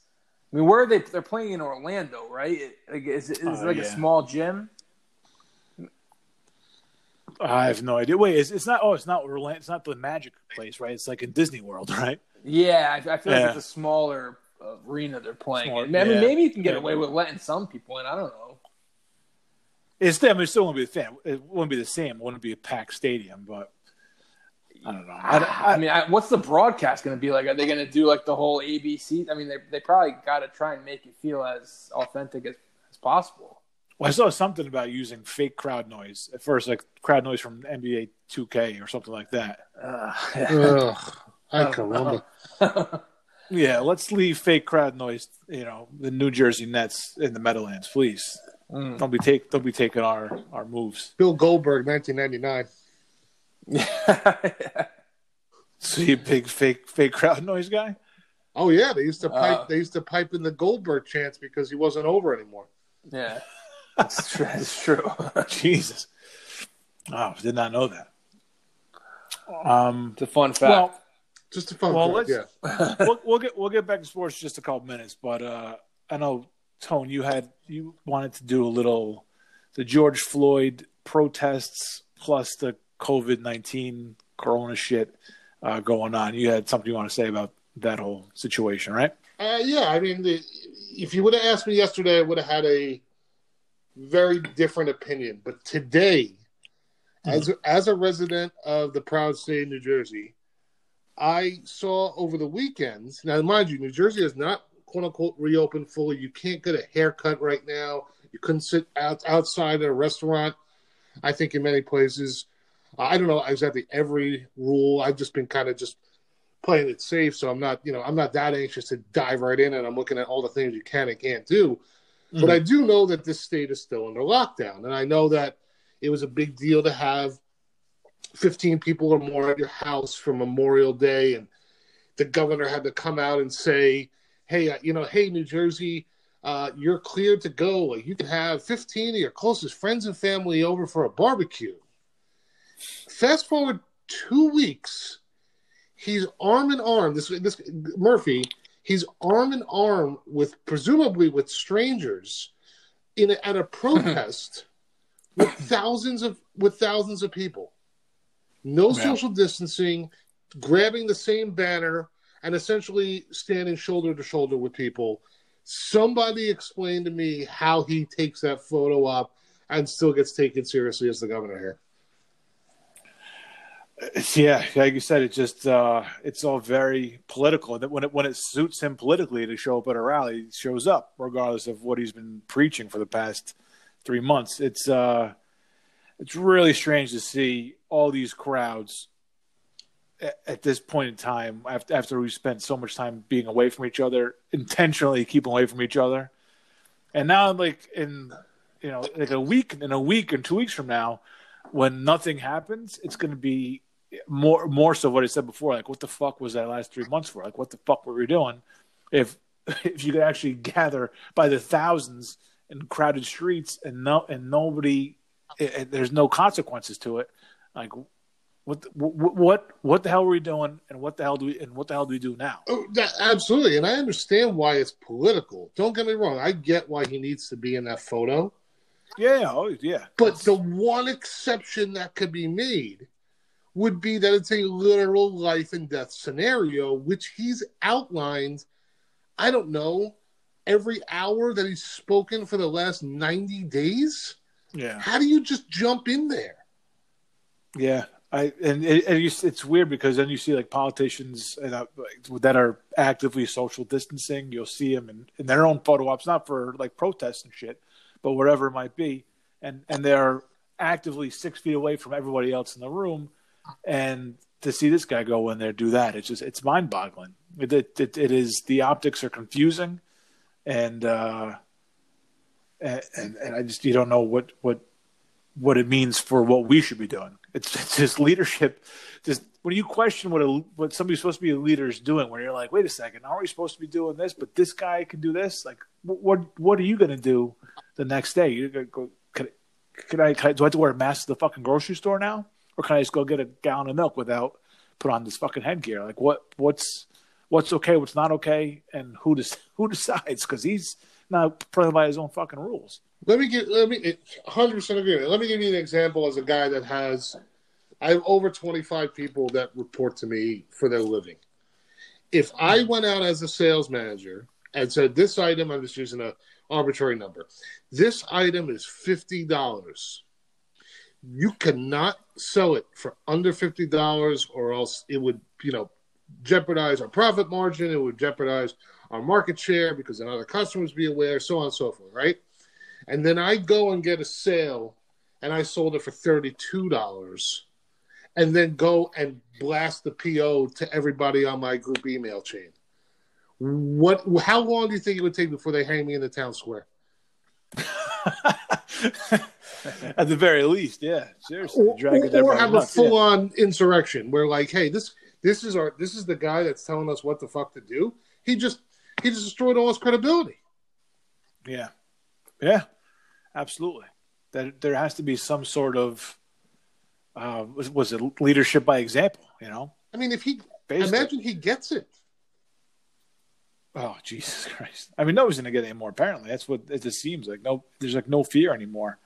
I mean, where are they? They're playing in Orlando, right? It- Like, is it, is it Oh, like a small gym? I have no idea. Wait, it's, it's not. Oh, it's not Orlando. It's not the Magic place, right? It's like in Disney World, right? Yeah, I, I feel Yeah. like it's a smaller uh, arena they're playing. Smaller- in. I mean, yeah. maybe you can get Yeah. away with letting some people in. I don't know. It's I mean, it still won't be the same. It wouldn't be the same. It wouldn't be a packed stadium, but I don't know. I, I, I, mean, I, what's the broadcast going to be like? Are they going to do like the whole ABC? I mean, they they probably got to try and make it feel as authentic as, as possible. well, I saw something about using fake crowd noise at first, like crowd noise from NBA 2K or something like that. Uh, Ugh, I can remember. Yeah, let's leave fake crowd noise. You know, the New Jersey Nets in the Meadowlands, please. Mm. Don't be take don't be taking our our moves. Bill Goldberg, 1999. So you big fake fake crowd noise guy? Oh yeah, they used to pipe. Uh, they used to pipe in the Goldberg chants because he wasn't over anymore. yeah, that's true. That's true. Jesus. Oh, did not know that. Um, it's a fun fact. well, Just a fun Well, fact. Yeah. we'll, we'll get we'll get back to sports in just a couple minutes, but uh, I know Tone, you had you wanted to do a little the George Floyd protests plus the COVID nineteen Corona shit uh, going on. You had something you want to say about that whole situation, right? Uh, yeah, I mean, the, if you would have asked me yesterday, I would have had a very different opinion. But today, as as a resident of the proud state of New Jersey, I saw over the weekends. Now, mind you, New Jersey has not quote unquote reopened fully. You can't get a haircut right now. You couldn't sit out outside at a restaurant. I think in many places, uh, I don't know exactly every rule. I've just been kind of just playing it safe, so I'm not, you know, I'm not that anxious to dive right in, and I'm looking at all the things you can and can't do. Mm-hmm. But I do know that this state is still under lockdown, and I know that it was a big deal to have 15 people or more at your house for Memorial Day, and the governor had to come out and say, "Hey, uh, you know, hey, New Jersey." Uh, you're cleared to go. You can have 15 of your closest friends and family over for a barbecue. Fast forward two weeks, he's arm in arm. This this Murphy, he's arm in arm with presumably with strangers in a, at a protest with thousands of with thousands of people. No Yeah. social distancing, grabbing the same banner and essentially standing shoulder to shoulder with people. Somebody explain to me how he takes that photo up and still gets taken seriously as the governor here. Yeah, like you said, it just uh, it's all very political. That when it when it suits him politically to show up at a rally, he shows up regardless of what he's been preaching for the past three months. It's uh, it's really strange to see all these crowds at, this point in time after after we spent so much time being away from each other, intentionally keeping away from each other, and now like in you know like a week in a week and two weeks from now when nothing happens, it's going to be more more so what I said before. Like, what the fuck was that last three months for? Like, what the fuck were we doing? If if you could actually gather by the thousands in crowded streets and no and nobody, there's no consequences to it. Like, what the- what what the hell are we doing? And what the hell do we and what the hell do we do now? Oh, that, absolutely, and I understand why it's political. Don't get me wrong; I get why he needs to be in that photo. Yeah, yeah, oh, yeah. But the one exception that could be made would be that it's a literal life and death scenario, which he's outlined, I don't know, every hour that he's spoken for the last 90 days. Yeah. How do you just jump in there? Yeah. I and, and you, it's weird because then you see like politicians and, uh, that are actively social distancing. You'll see them in, in their own photo ops, not for like protests and shit, but whatever it might be, and and they're actively six feet away from everybody else in the room, and to see this guy go in there do that, it's just it's mind boggling. It, it, it, it is the optics are confusing, and uh, and and I just you don't know what what what it means for what we should be doing. It's, it's just leadership. Just when you question what a what somebody's supposed to be a leader is doing, when you're like, wait a second, aren't we supposed to be doing this? But this guy can do this. Like, what what are you going to do the next day? You're going to go. Can, can, I, can I? Do I have to wear a mask to the fucking grocery store now, or can I just go get a gallon of milk without put on this fucking headgear? Like, what what's what's okay, what's not okay, and who does who decides? Because he's not playing by his own fucking rules. Let me get let me 100 percent agree. Let me give you an example as a guy that has I have over 25 people that report to me for their living. If I went out as a sales manager and said this item, I'm just using a arbitrary number. This item is fifty dollars. You cannot sell it for under fifty dollars, or else it would, you know, jeopardize our profit margin. It would jeopardize our market share because then other customers be aware, so on and so forth, right? And then I go and get a sale, and I sold it for thirty-two dollars, and then go and blast the PO to everybody on my group email chain. What? How long do you think it would take before they hang me in the town square? At the very least, yeah, seriously, or, or, or have a full-on yeah. insurrection where, like, hey, this this is our this is the guy that's telling us what the fuck to do. He just he just destroyed all his credibility. Yeah, yeah, absolutely. That there has to be some sort of uh, was, was it leadership by example? You know, I mean, if he imagine he gets it. Oh Jesus Christ! I mean, nobody's going to get any more. Apparently, that's what it just seems like. No, there's like no fear anymore.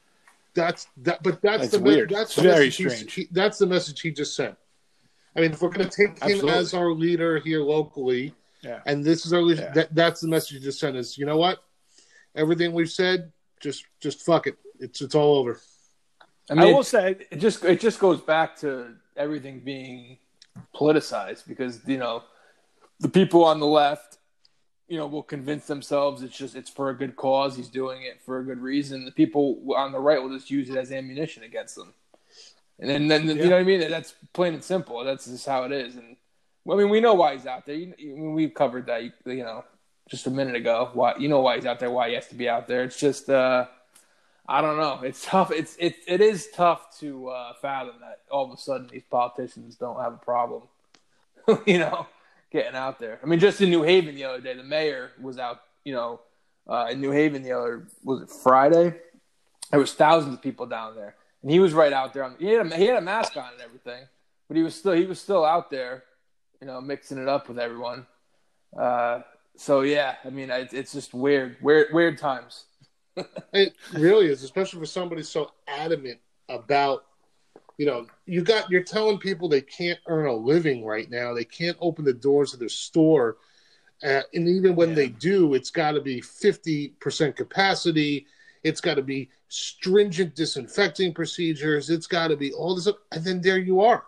That's that, but that's, that's the weird. That's the very strange. He, that's the message he just sent. I mean, if we're going to take him Absolutely. as our leader here locally, yeah. and this is our yeah. that, that's the message he just sent. Is you know what? Everything we've said, just just fuck it. It's it's all over. I mean, I will say it just it just goes back to everything being politicized because you know the people on the left, you know, will convince themselves it's just it's for a good cause. He's doing it for a good reason. The people on the right will just use it as ammunition against them. And then, then yeah. you know what I mean? That's plain and simple. That's just how it is. And I mean, we know why he's out there. You, we've covered that. You, you, know, just a minute ago. Why you know why he's out there? Why he has to be out there? It's just, uh, I don't know. It's tough. It's it it is tough to uh, fathom that all of a sudden these politicians don't have a problem. you know, getting out there. I mean, just in New Haven the other day, the mayor was out. You know, uh, in New Haven the other was it Friday? There was thousands of people down there and he was right out there. On, he had a, he had a mask on and everything, but he was still he was still out there, you know, mixing it up with everyone. Uh, so yeah, I mean, it's, it's just weird, weird, weird times. it really is, especially for somebody so adamant about, you know, you got you're telling people they can't earn a living right now. They can't open the doors of their store, uh, and even when yeah. they do, it's got to be fifty percent capacity it's got to be stringent disinfecting procedures. It's got to be all this. And then there you are,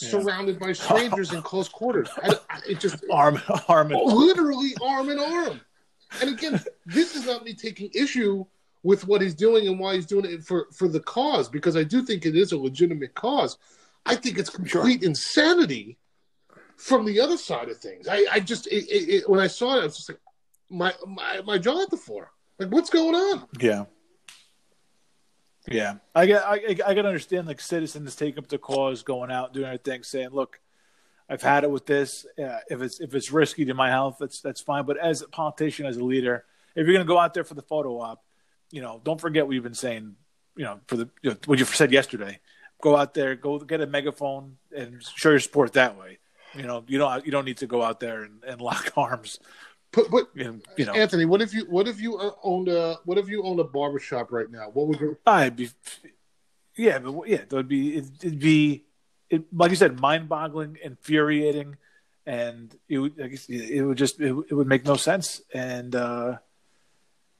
yeah. surrounded by strangers in close quarters. I, I, it just arm, arm, and literally arm in arm. And again, this is not me taking issue with what he's doing and why he's doing it for for the cause because I do think it is a legitimate cause. I think it's complete sure. insanity from the other side of things. I, I just it, it, when I saw it, I was just like my my my jaw at the floor. Like, what's going on? Yeah. Yeah, I get, I, I can understand like citizens taking up the cause, going out doing their thing, saying, "Look, I've had it with this. If it's if it's risky to my health, that's that's fine. But as a politician, as a leader, if you're going to go out there for the photo op, you know, don't forget what you've been saying. You know, for the you know, what you said yesterday. Go out there, go get a megaphone, and show your support that way. You know, you don't you don't need to go out there and, and lock arms but, but you know, Anthony, what if you what if you uh, owned a what if you owned a barbershop right now? What would you? I'd be, yeah, but yeah, that would be it'd, it'd be it, like you said, mind-boggling, infuriating, and it would it would just it, it would make no sense, and uh,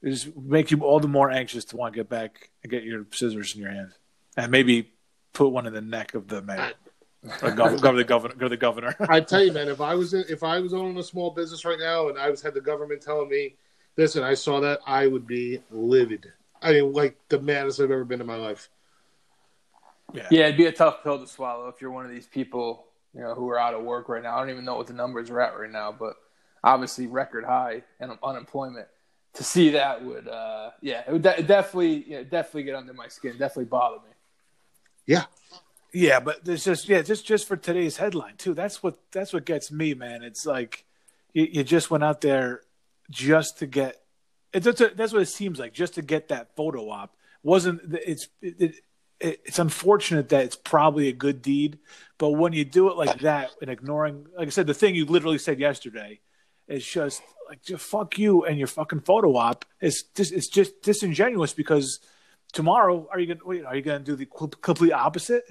it just make you all the more anxious to want to get back and get your scissors in your hand, and maybe put one in the neck of the mayor. Or gov- gov- the governor, go to the governor. I tell you, man, if I was in, if I was owning a small business right now and I was had the government telling me this and I saw that, I would be livid. I mean, like the maddest I've ever been in my life. yeah. Yeah, it'd be a tough pill to swallow if you're one of these people, you know, who are out of work right now. I don't even know what the numbers are at right now, but obviously record high and unemployment. To see that would, uh, yeah, it would de- definitely, yeah, definitely get under my skin. Definitely bother me. Yeah, Yeah, but there's just yeah, just just for today's headline too. That's what that's what gets me, man. It's like you, you just went out there just to get. That's, that's what it seems like, just to get that photo op. Wasn't it's it, it, it's unfortunate that it's probably a good deed, but when you do it like that and ignoring, like I said, the thing you literally said yesterday, is just like just fuck you and your fucking photo op. It's just it's just disingenuous because tomorrow are you gonna wait, are you gonna do the complete opposite?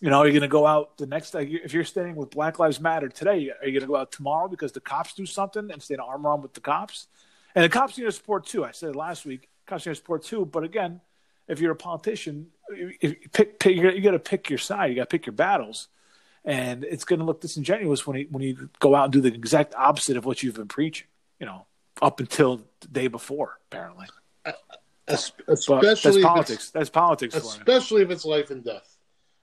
You know, are you going to go out the next day? If you're standing with Black Lives Matter today, are you going to go out tomorrow because the cops do something and stand arm around with the cops? And the cops need to support too. I said it last week, cops need to support too. But again, if you're a politician, if you pick, pick, you got to pick your side. You got to pick your battles, and it's going to look disingenuous when you, when you go out and do the exact opposite of what you've been preaching. You know, up until the day before, apparently. Es- But especially that's politics. That's politics especially if it's life and death.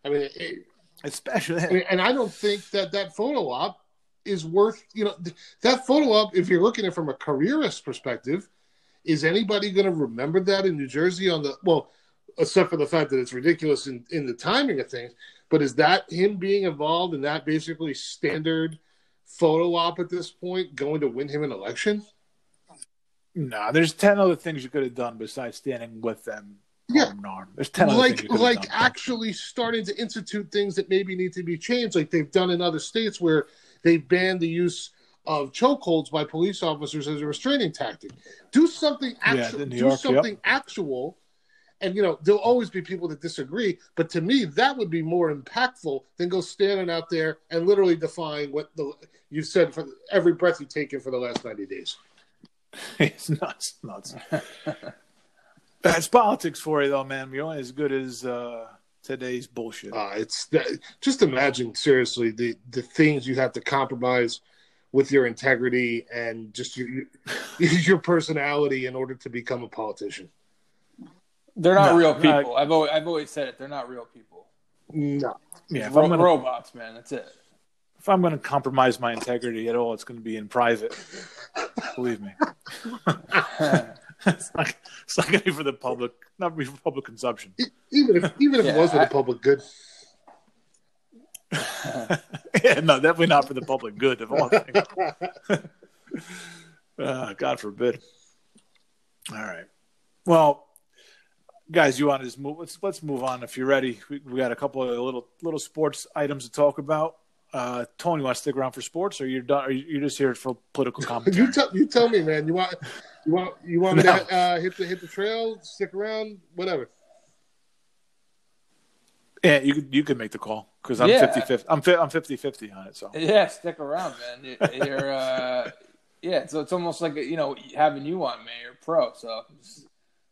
I mean, it, Especially, I mean, and I don't think that that photo op is worth you know th- that photo op. If you're looking at it from a careerist perspective, is anybody going to remember that in New Jersey on the well, except for the fact that it's ridiculous in, in the timing of things. But is that him being involved in that basically standard photo op at this point going to win him an election? no. There's ten other things you could have done besides standing with them Yeah. arm. There's ten like things you could have like done. actually starting to institute things that maybe need to be changed, like they've done in other states where they've banned the use of chokeholds by police officers as a restraining tactic. Do something actual. in New do York, something actual. And you know there'll always be people that disagree, but to me that would be more impactful than go standing out there and literally defying what the you said for every breath you've taken for the last ninety days. it's nuts, nuts. That's politics for you, though, man. You're only as good as uh, today's bullshit. Uh, it's that, just imagine seriously the the things you have to compromise with your integrity and just your your personality in order to become a politician. They're not No, real no. people. I've always, I've always said it. They're not real people. No, yeah, Ro- I'm, gonna, robots, man. That's it. if I'm going to compromise my integrity at all, it's going to be in private. Believe me. it's not, it's not going to be for the public, not be for public consumption. even if even if Yeah, it was for I- the public good. yeah, no, definitely not for the public good of all things. Uh, God forbid. All right. Well, guys, you want to just move? Let's let's move on. If you're ready, we, we got a couple of little little sports items to talk about. Uh, Tony, you want to stick around for sports, or you're done? Or you're just here for political commentary? You tell you tell me, man. You want you want you want me No. to uh, hit the hit the trail, stick around, whatever. yeah, you could you could make the call because I'm Yeah. 50 50. I'm fi- I'm 50 50 on it. So Yeah, stick around, man. You- You're, uh, yeah, so it's almost like you know having you on, man. You're pro, so s-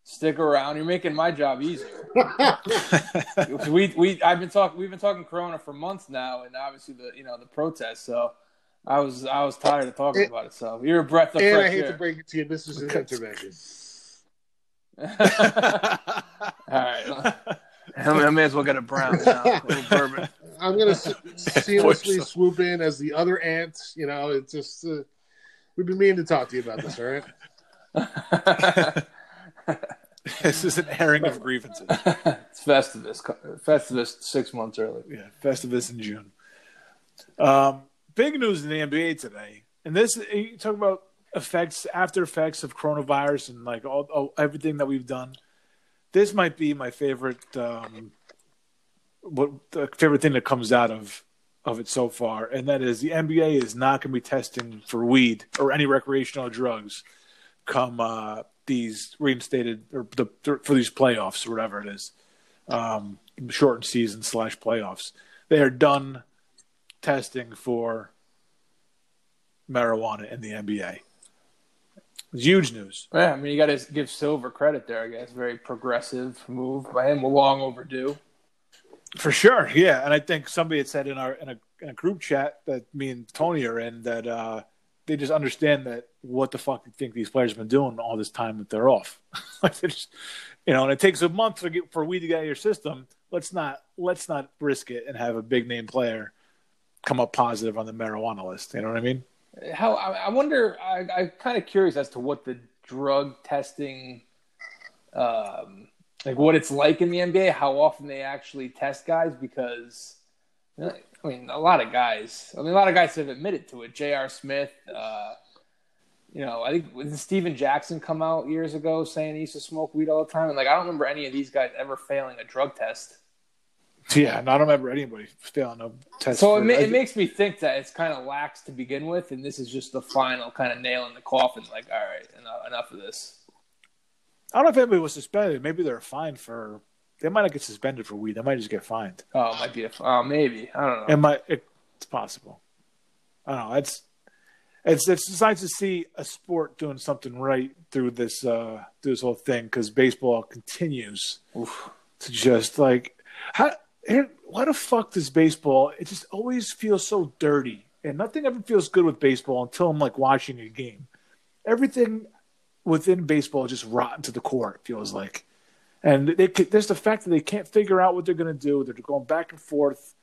stick around. You're making my job easier. we we I've been talking. We've been talking Corona for months now, and obviously the you know the protests. So I was I was tired of talking And- about it. So you're a breath of fresh air. and I fresh hate air. to break it to you, this is an Okay. intervention. All right, I may as well get a brown now. A little bourbon. I'm gonna se- seamlessly so. swoop in as the other ants. You know, it's just uh, we've been meaning to talk to you about this. All right. this is an airing of grievances. it's Festivus. Festivus six months early. Yeah, Festivus in June. Um, big news in the NBA today, and this you talk about effects, after effects of coronavirus, and like all, all everything that we've done. This might be my favorite, um, what the favorite thing that comes out of of it so far, and that is the NBA is not going to be testing for weed or any recreational drugs come uh, these reinstated or the, for these playoffs or whatever it is um, shortened season slash playoffs. they are done testing for marijuana in the NBA. It's huge news. Yeah, I mean, you got to give Silver credit there. I guess very progressive move by him. Long overdue. For sure, yeah. And I think somebody had said in our in a, in a group chat that me and Tony are in that uh, they just understand that what the fuck do you think these players have been doing all this time that they're off. like they just, you know, and it takes a month get for weed to get out of your system. Let's not let's not risk it and have a big name player come up positive on the marijuana list. You know what I mean? How I wonder. I, I'm kind of curious as to what the drug testing, um, like what it's like in the NBA. How often they actually test guys because. I mean, a lot of guys. I mean, a lot of guys have admitted to it. J.R. Smith, uh, you know, I think did Stephen Jackson come out years ago saying he used to smoke weed all the time? And like, I don't remember any of these guys ever failing a drug test. Yeah, and I don't remember anybody failing a test. So it, ma- it makes me think that it's kind of lax to begin with, and this is just the final kind of nail in the coffin. Like, all right, enough, enough of this. I don't know if anybody was suspended. Maybe they're fined for. They might not get suspended for weed. They might just get fined. Oh, it might be a. Oh, maybe I don't know. It might. It, it's possible. I don't know. It's it's it's nice to see a sport doing something right through this uh through this whole thing because baseball continues Oof. to just like how why the fuck does baseball? It just always feels so dirty, and nothing ever feels good with baseball until I'm like watching a game. Everything within baseball is just rotten to the core. It feels like, and they, there's the fact that they can't figure out what they're going to do. They're going back and forth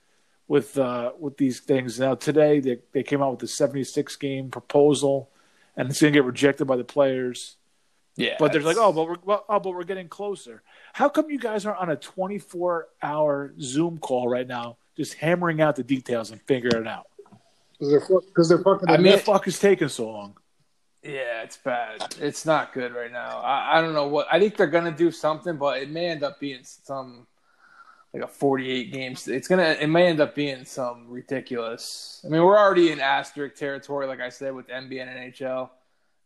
with uh, with these things. Now today they they came out with the 76 game proposal, and it's going to get rejected by the players. Yeah, But they're like, oh, but we're well, oh, but we're getting closer. How come you guys are on a 24 hour Zoom call right now, just hammering out the details and figuring it out? Because they're, 'cause they're fucking. I I mean- mean, the fuck is taking so long? Yeah, it's bad. It's not good right now. I, I don't know what. I think they're gonna do something, but it may end up being some like a 48 games. It's gonna. It may end up being some ridiculous. I mean, we're already in asterisk territory, like I said, with NBA and NHL. I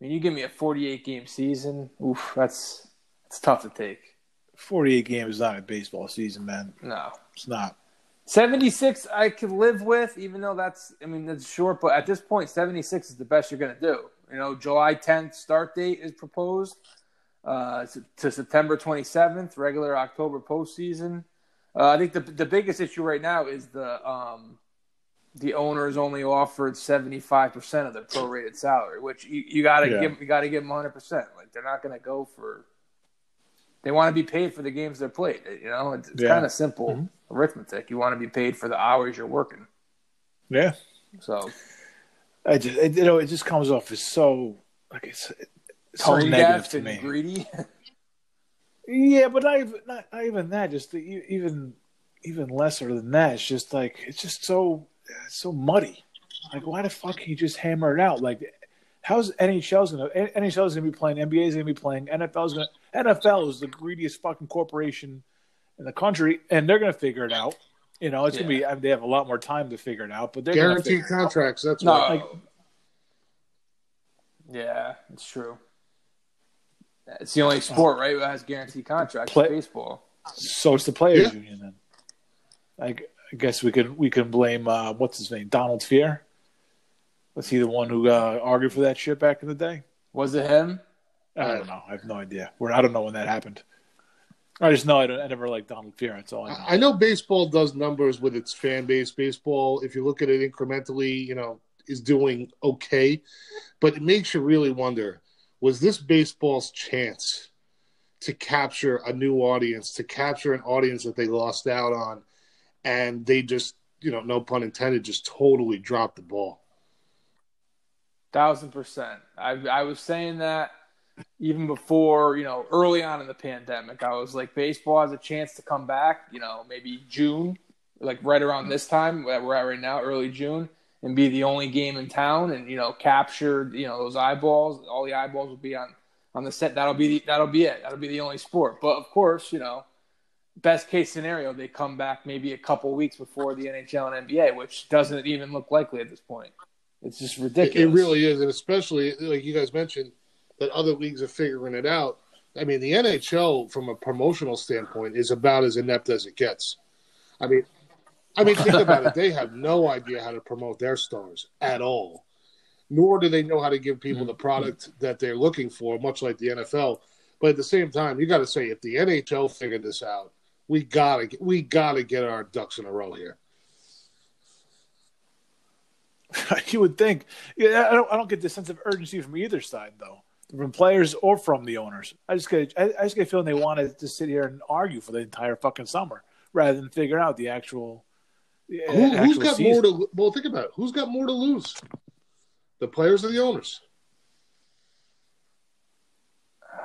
mean, you give me a 48 game season. Oof, that's it's tough to take. 48 games is not a baseball season, man. No. It's not. 76 I could live with, even though that's, I mean, that's short, but at this point, 76 is the best you're going to do. You know, July 10th start date is proposed uh, to September 27th, regular October postseason. Uh, I think the the biggest issue right now is the um, the owners only offered 75 percent of their prorated salary, which you, you got to Yeah. give you got to give them 100 percent. Like they're not going to go for. They want to be paid for the games they're played. You know, it's, it's Yeah. kind of simple Mhm. arithmetic. You want to be paid for the hours you're working. Yeah. So I just, it, you know, it just comes off as so, like, it's, it's so negative to me. greedy. Yeah, but not even not, not even that. Just the, even even lesser than that. It's just like it's just so so muddy. Like, why the fuck can you just hammer it out? Like, how's NHL's gonna NHL's gonna be playing? NBA's gonna be playing. NFL's gonna NFL is the greediest fucking corporation in the country, and they're gonna figure it out. You know, it's gonna be. I mean, they have a lot more time to figure it out, but they're guaranteed figure it out. contracts. That's no. why. like- yeah, it's true. It's the only sport, right, that has guaranteed contracts. Play- baseball. So it's the players Yeah. union then. I guess we could we can blame uh, what's his name Donald Fehr. Was he the one who uh, argued for that shit back in the day? Was it him? I don't know. I have no idea. Where I don't know when that happened. I just know I, don't, I never liked Donald Fehr. That's all I know. I know baseball does numbers with its fan base. Baseball, if you look at it incrementally, you know, is doing okay, but it makes you really wonder: was this baseball's chance to capture a new audience, to capture an audience that they lost out on, and they just, you know, no pun intended, just totally dropped the ball? Thousand percent. I I was saying that even before, you know, early on in the pandemic. I was like, baseball has a chance to come back. You know, maybe June, like right around this time that we're at right now, early June, and be the only game in town, and you know, capture you know those eyeballs. All the eyeballs will be on on the set. That'll be the, that'll be it. That'll be the only sport. But of course, you know. Best case scenario, they come back maybe a couple weeks before the NHL and NBA, which doesn't even look likely at this point. It's just ridiculous. it really is, and especially like you guys mentioned that other leagues are figuring it out. I mean, the NHL, from a promotional standpoint, is about as inept as it gets. I mean, I mean, think about it. They have no idea how to promote their stars at all, nor do they know how to give people the product that they're looking for, much like the NFL. But at the same time, you got to say if the NHL figured this out, we gotta we gotta get our ducks in a row here. you would think. Yeah, I don't. I don't get the sense of urgency from either side, though, from players or from the owners. I just get. I, I just get a feeling they wanted to sit here and argue for the entire fucking summer rather than figure out the actual. the Who, who's actual got season. more to? Well, think about it. Who's got more to lose? The players or the owners?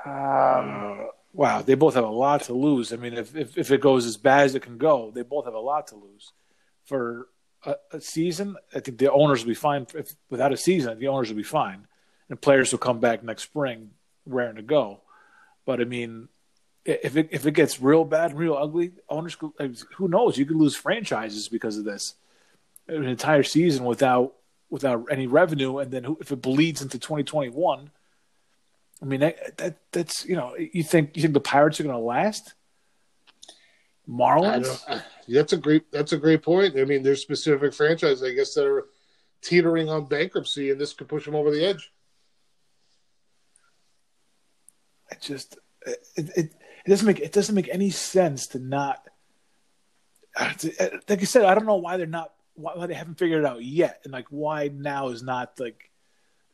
Um, Uh, wow, they both have a lot to lose. I mean, if, if if it goes as bad as it can go, they both have a lot to lose. For a, a season, I think the owners will be fine. If without a season, the owners will be fine, and players will come back next spring raring to go. But I mean, if it if it gets real bad and real ugly, owners who knows? You could lose franchises because of this. Uh, an entire season without without any revenue, and then if it bleeds into twenty twenty one. I mean that, that that's you know you think you think the Pirates are going to last? I Marlins? don't, uh, that's a great that's a great point. I mean, there's specific franchises, I guess, that are teetering on bankruptcy, and this could push them over the edge. It just it, it it doesn't make it doesn't make any sense to not. Uh, uh, like I said, I don't know why they're not why, they haven't figured it out yet, and like why now is not like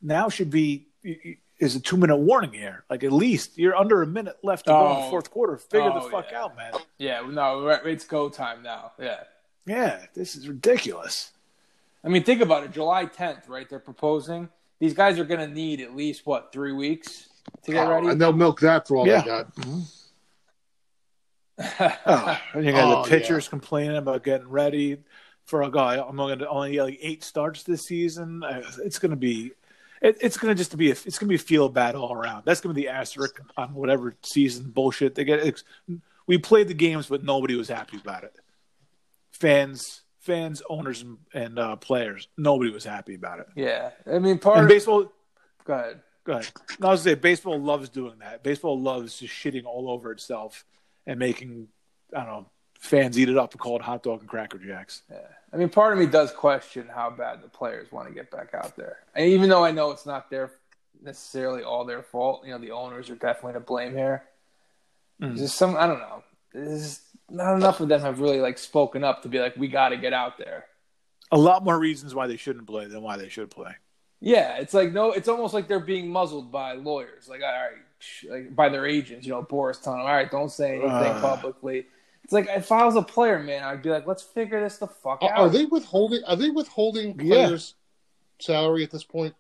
now should be is a two minute warning here. Like at least you're under a minute left to go in the Oh. fourth quarter. Figure Oh, the fuck yeah. out, man. yeah, no, it's go time now. Yeah. Yeah, this is ridiculous. I mean, think about it. July 10th, right? They're proposing. These guys are going to need at least what three weeks to get Oh, ready. and they'll milk that for all Yeah. they got. Oh, and you got Oh, the pitchers complaining about getting ready for a guy. I'm going to only get like eight starts this season. It's going to be, it, it's going to just be, a, it's going to be a feel bad all around. That's going to be the asterisk on whatever season bullshit they get. It's, we played the games, but nobody was happy about it. Fans, fans, owners, and, and uh, players, nobody was happy about it. yeah, I mean, part And of baseball, Go ahead. Go ahead. No, I was gonna say baseball loves doing that. Baseball loves just shitting all over itself and making I don't know fans eat it up and call it hot dog and cracker jacks. Yeah. I mean, part of me does question how bad the players want to get back out there. And even though I know it's not their necessarily all their fault, you know, the owners are definitely to blame here. Mm. Just some, I don't know. There's not enough of them have really like spoken up to be like, we got to get out there. A lot more reasons why they shouldn't play than why they should play. Yeah, it's like no, it's almost like they're being muzzled by lawyers, like all right, sh- like by their agents. You know, Boras telling them, all right, don't say anything Uh. publicly. It's like if I was a player, man, I'd be like, let's figure this the fuck Are, out. are they withholding? Are they withholding Yeah. players' salary at this point?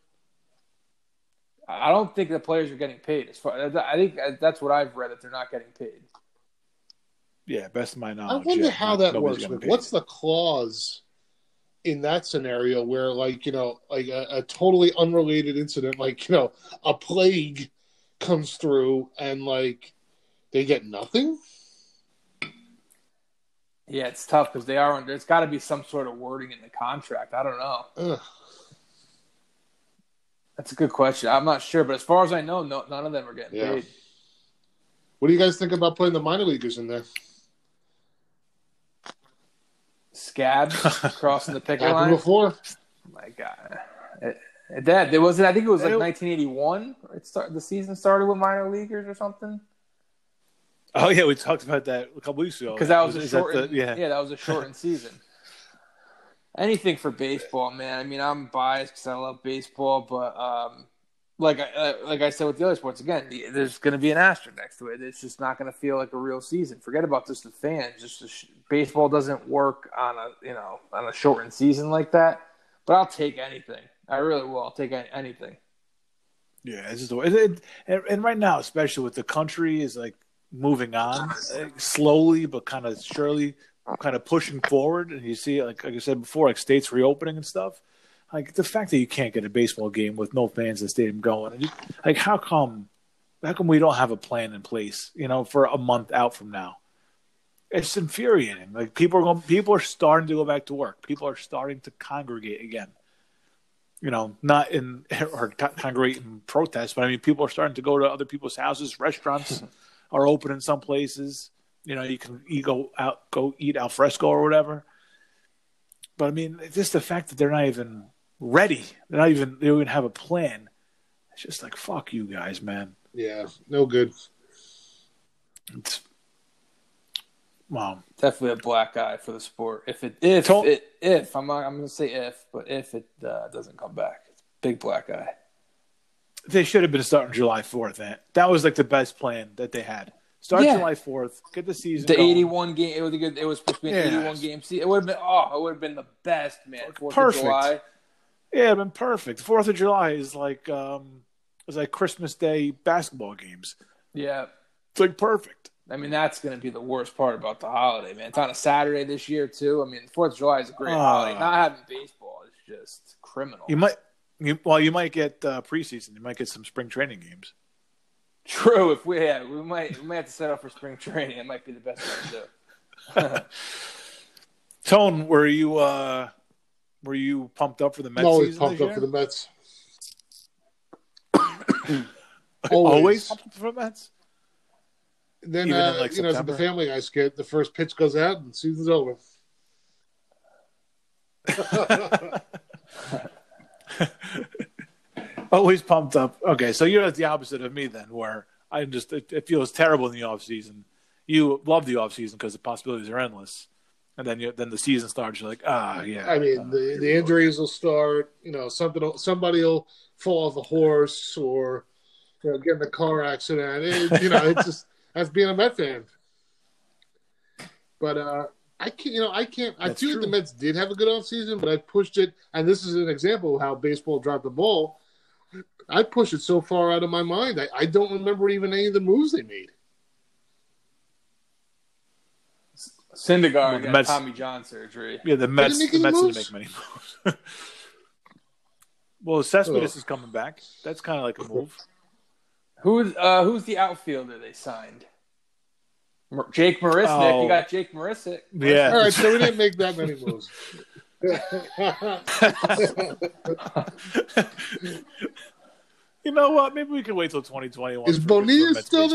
I don't think the players are getting paid. As far, I think that's what I've read that they're not getting paid. Yeah, best of my knowledge. I knowledge. wonder yeah, how that works. With what's the clause in that scenario where, like, you know, like a, a totally unrelated incident, like you know, a plague comes through and like they get nothing? Yeah, it's tough because they are under. It's got to be some sort of wording in the contract. I don't know. Ugh. That's a good question. I'm not sure, but as far as I know, no, none of them are getting Yeah. paid. What do you guys think about putting the minor leaguers in there? Scabs crossing the picket line. before. Oh my God, it, it, that there was it. I think it was like It- 1981. It start the season started with minor leaguers or something. Oh yeah, we talked about that a couple weeks ago. because that was a Is shortened, the- yeah. yeah, that was a shortened season. Anything for baseball, man. I mean, I'm biased because I love baseball, but um, like I uh, like I said with the other sports, again, there's going to be an asterisk next to it. It's just not going to feel like a real season. Forget about just the fans. Just the sh- baseball doesn't work on a you know on a shortened season like that. But I'll take anything. I really will. I'll take any- anything. Yeah, it's just the way. It, it, and, right now, especially with the country is like moving on uh, slowly, but kind of surely, kind of pushing forward. And you see, like like I said before, like states reopening and stuff. Like the fact that you can't get a baseball game with no fans in the stadium going, like how come? How come we don't have a plan in place? You know, for a month out from now. It's infuriating. Like people are going, people are starting to go back to work. People are starting to congregate again you know, not in or congregate in protest, but I mean, people are starting to go to other people's houses. Restaurants are open in some places. You know, you can you go out, go eat al fresco or whatever. but I mean, just the fact that they're not even ready. They're not even. They don't even have a plan. It's just like fuck you guys, man. Yeah, no good. It's wow. Definitely a black eye for the sport. If it if Tol- it if I'm not, I'm gonna say if, but if it uh, doesn't come back, it's big black eye. They should have been starting July fourth. That that was like the best plan that they had. Start Yeah. July fourth. Get the season. The 81 game. It was a good. It was supposed to be an Yeah. 81 game season. It would have been. Oh, it would have been the best, man. Fourth Perfect. of July. Yeah, it'd been perfect. Fourth of July is like um, it's like Christmas Day basketball games. Yeah. It's like perfect. I mean, that's going to be the worst part about the holiday, man. It's on a Saturday this year too. I mean, Fourth of July is a great Ah. holiday. Not having baseball is just criminal. You might, you, well, you might get uh, preseason. You might get some spring training games. True. If we yeah, we might we might have to set up for spring training. It might be the best thing to do. Tone, were you uh, were you pumped up for the Mets I'm always pumped up for the Mets. always. Always. pumped up for the Mets. Then uh, like, you know, it's the Family Guy skit. The first pitch goes out and the season's over. Always pumped up. Okay, so you're the opposite of me then, where I just it, it feels terrible in the off season. You love the off season because the possibilities are endless, and then you then the season starts. You're like, ah, yeah. I mean, the, the injuries will start. You know, something somebody will fall off a horse or you know get in a car accident. It, you know, it's just that's being a Met fan. But uh, I can't. You know, I can't. I That's feel like the Mets did have a good off season, but I pushed it. And this is an example of how baseball dropped the ball. I pushed it so far out of my mind. I, I don't remember even any of the moves they made. Syndergaard Well, the got Mets- Tommy John surgery. Yeah, the Mets. The any Mets didn't make many moves. well, Cespedes is coming back. That's kind of like a move. Who's uh, who's the outfielder they signed? Jake Marisnick. Oh. You got Jake Marisnick. Yeah. All right, so we didn't make that many moves. you know what? Maybe we can wait till 2021. Is for- for Bonilla still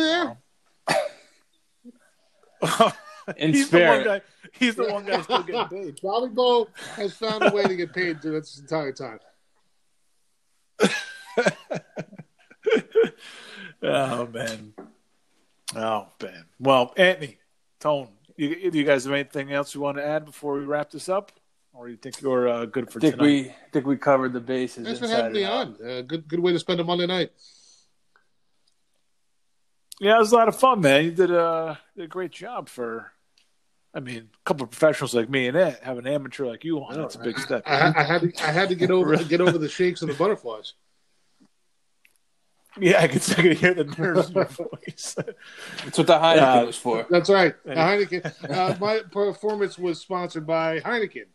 baseball. In he's the one guy. He's the one guy still getting paid. Volleyball has found a way to get paid through this entire time. Oh man. Oh man. Well, Anthony, Tone, you, you guys have anything else you want to add before we wrap this up, or you think you're uh, good for think tonight? we think we covered the bases. Thanks for inside having me on. Uh, good, good way to spend a Monday night. Yeah, it was a lot of fun, man. You did a, did a great job for. I mean, a couple of professionals like me and it have an amateur like you on. That's a big step. I, I had to, I had to get over get over the shakes and the butterflies. Yeah, I could, I could hear the nerves in your voice. That's what the Heineken Uh, was for. That's right. Heineken. Uh, my performance was sponsored by Heineken,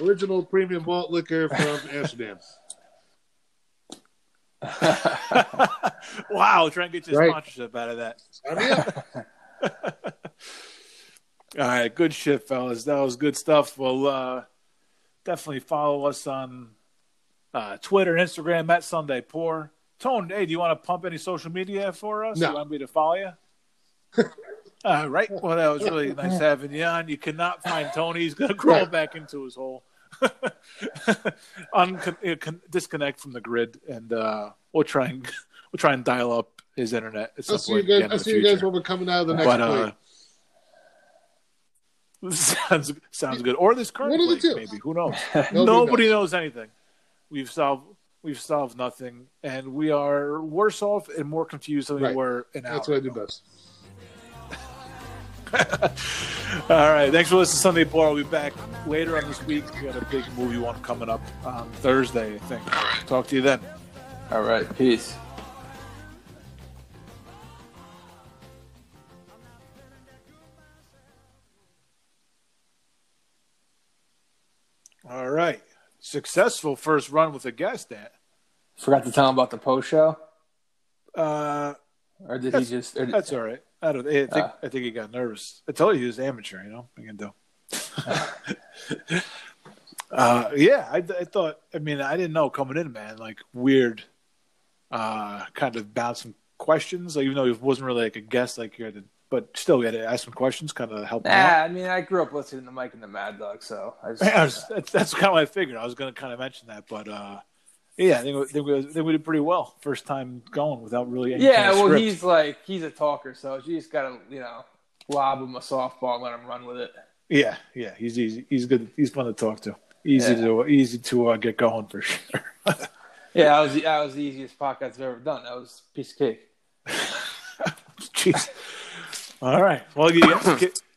original premium malt liquor from Amsterdam. wow, try and get your Right. sponsorship out of that. Sign me up. All right, good shit, fellas. That was good stuff. Well, uh, definitely follow us on uh, Twitter, Instagram at Sunday Pour. Tone, hey, do you want to pump any social media for us? No. You want me to follow you? All right. Well, that was really nice having you on. You cannot find Tony. He's going to crawl back into his hole. Uncon- uh, disconnect from the grid, and uh, we'll try and we'll try and dial up his internet. I'll see you guys. I'll see you guys when we're coming out of the next But uh, sounds sounds good. Or this current One of the plate, two. maybe. Who knows? Nobody Nobody knows. knows anything. We've solved we've solved nothing, and we are worse off and more confused than we were an hour. That's what I do best. All right. Thanks for listening to Sunday Pour. We'll be back later on this week. We got a big movie one coming up on Thursday, I think. Talk to you then. All right, peace. All right. Successful first run with a guest at. Forgot to tell him about the post show, Uh, or did he just? Or did, that's all right. I don't. I think. Ah. I think he got nervous. I told you he was amateur. You know, you can do. uh, yeah, I, I thought. I mean, I didn't know coming in, man. Like weird, uh, kind of bouncing questions. Like even though he wasn't really like a guest, like you had to but still, we had to ask some questions, kind of help. Yeah. I mean, I grew up listening to Mike and the Mad Dog, so I just, I was- that's, that's kind of what I figured. I was going to kind of mention that, but uh, yeah, I think, think, we, think we did pretty well first time going without really any yeah. kind of Well, script. he's like he's a talker, so you just gotta you know lob him a softball, and let him run with it. yeah, yeah, he's easy. He's good. He's fun to talk to. Easy Yeah. to easy to uh, get going for sure. Yeah, that was the, that was the easiest podcast I've ever done. That was a piece of cake. Jeez. All right. Well, you,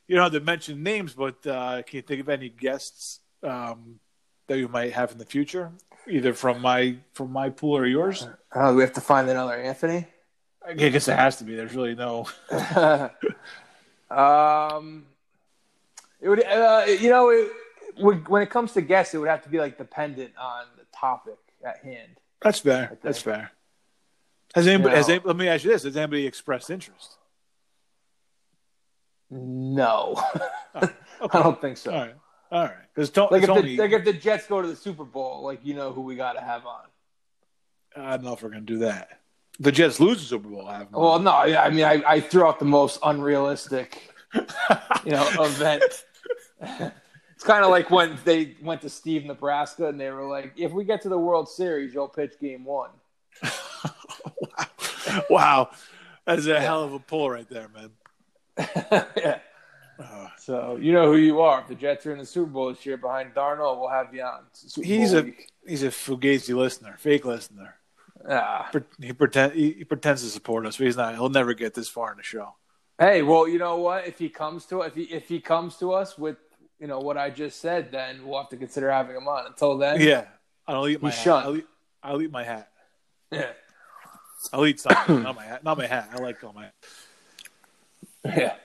you don't have to mention names, but uh, can you think of any guests um, that you might have in the future, either from my from my pool or yours? Oh, we have to find another Anthony. I guess it has to be. There's really no. um, it would, uh, you know, it, would, when it comes to guests, it would have to be like dependent on the topic at hand. That's fair. That's fair. Has anybody? You Has know. any, let me ask you this: Has anybody expressed interest? No, Okay. I don't think so. All right. All right. Because to- Like if, Tony, the, like if the Jets go to the Super Bowl, like you know who we got to have on. I don't know if we're going to do that. The Jets lose the Super Bowl. I have. Well, no, I I mean I, I threw out the most unrealistic, you know, event. it's kind of like when they went to Steve, Nebraska, and they were like, "If we get to the World Series, you'll pitch Game One." wow, that's a hell of a pull right there, man. yeah. Uh, So you know who you are. If the Jets are in the Super Bowl this year behind Darnold, we'll have you on. He's a week. he's a fugazi listener, fake listener. Ah. He pretend he, he pretends to support us, but he's not. He'll never get this far in the show. Hey, well, you know what? If he comes to if he if he comes to us with you know what I just said, then we'll have to consider having him on. Until then, Yeah, I'll eat my hat. I'll eat, I'll eat my hat. yeah, I'll eat something, not my hat. Not my hat. I like all my. Yeah.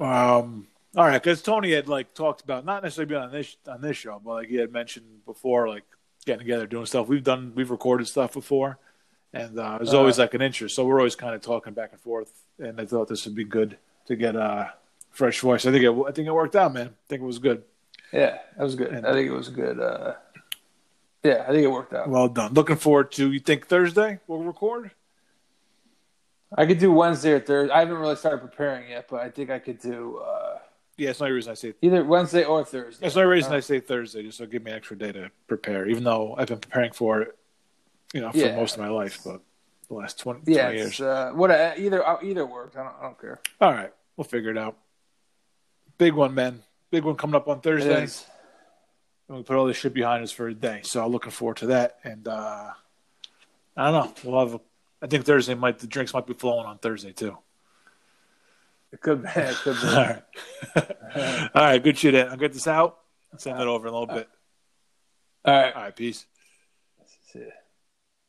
Um. All right, because Tony had like talked about not necessarily being on this on this show, but like he had mentioned before, like getting together, doing stuff. We've done, we've recorded stuff before, and uh, there's Uh. always like an interest. So we're always kind of talking back and forth. And I thought this would be good to get a fresh voice. I think it, I think it worked out, man. I think it was good. Yeah, that was good. I think it was good. Uh, yeah, I think it worked out. Well done. Looking forward to. You think Thursday we'll record? I could do Wednesday or Thursday. I haven't really started preparing yet, but I think I could do uh, Yeah, it's only reason I say. either Wednesday or Thursday. That's the only reason Uh, I say Thursday, just so give me an extra day to prepare. Even though I've been preparing for it, you know, for Yeah. most of my life, but the last 20, Yeah, 20 years. uh, what uh, either uh, either works. I don't, I don't care. All right, we'll figure it out. Big one, man. Big one coming up on Thursday. And we put all this shit behind us for a day, so I'm looking forward to that. And uh, I don't know. We'll have. A, I think Thursday might the drinks might be flowing on Thursday too. It could be. It could be. All right. all right. Good shit. I'll get this out send it over in a little bit. All right. All right. Peace. See ya.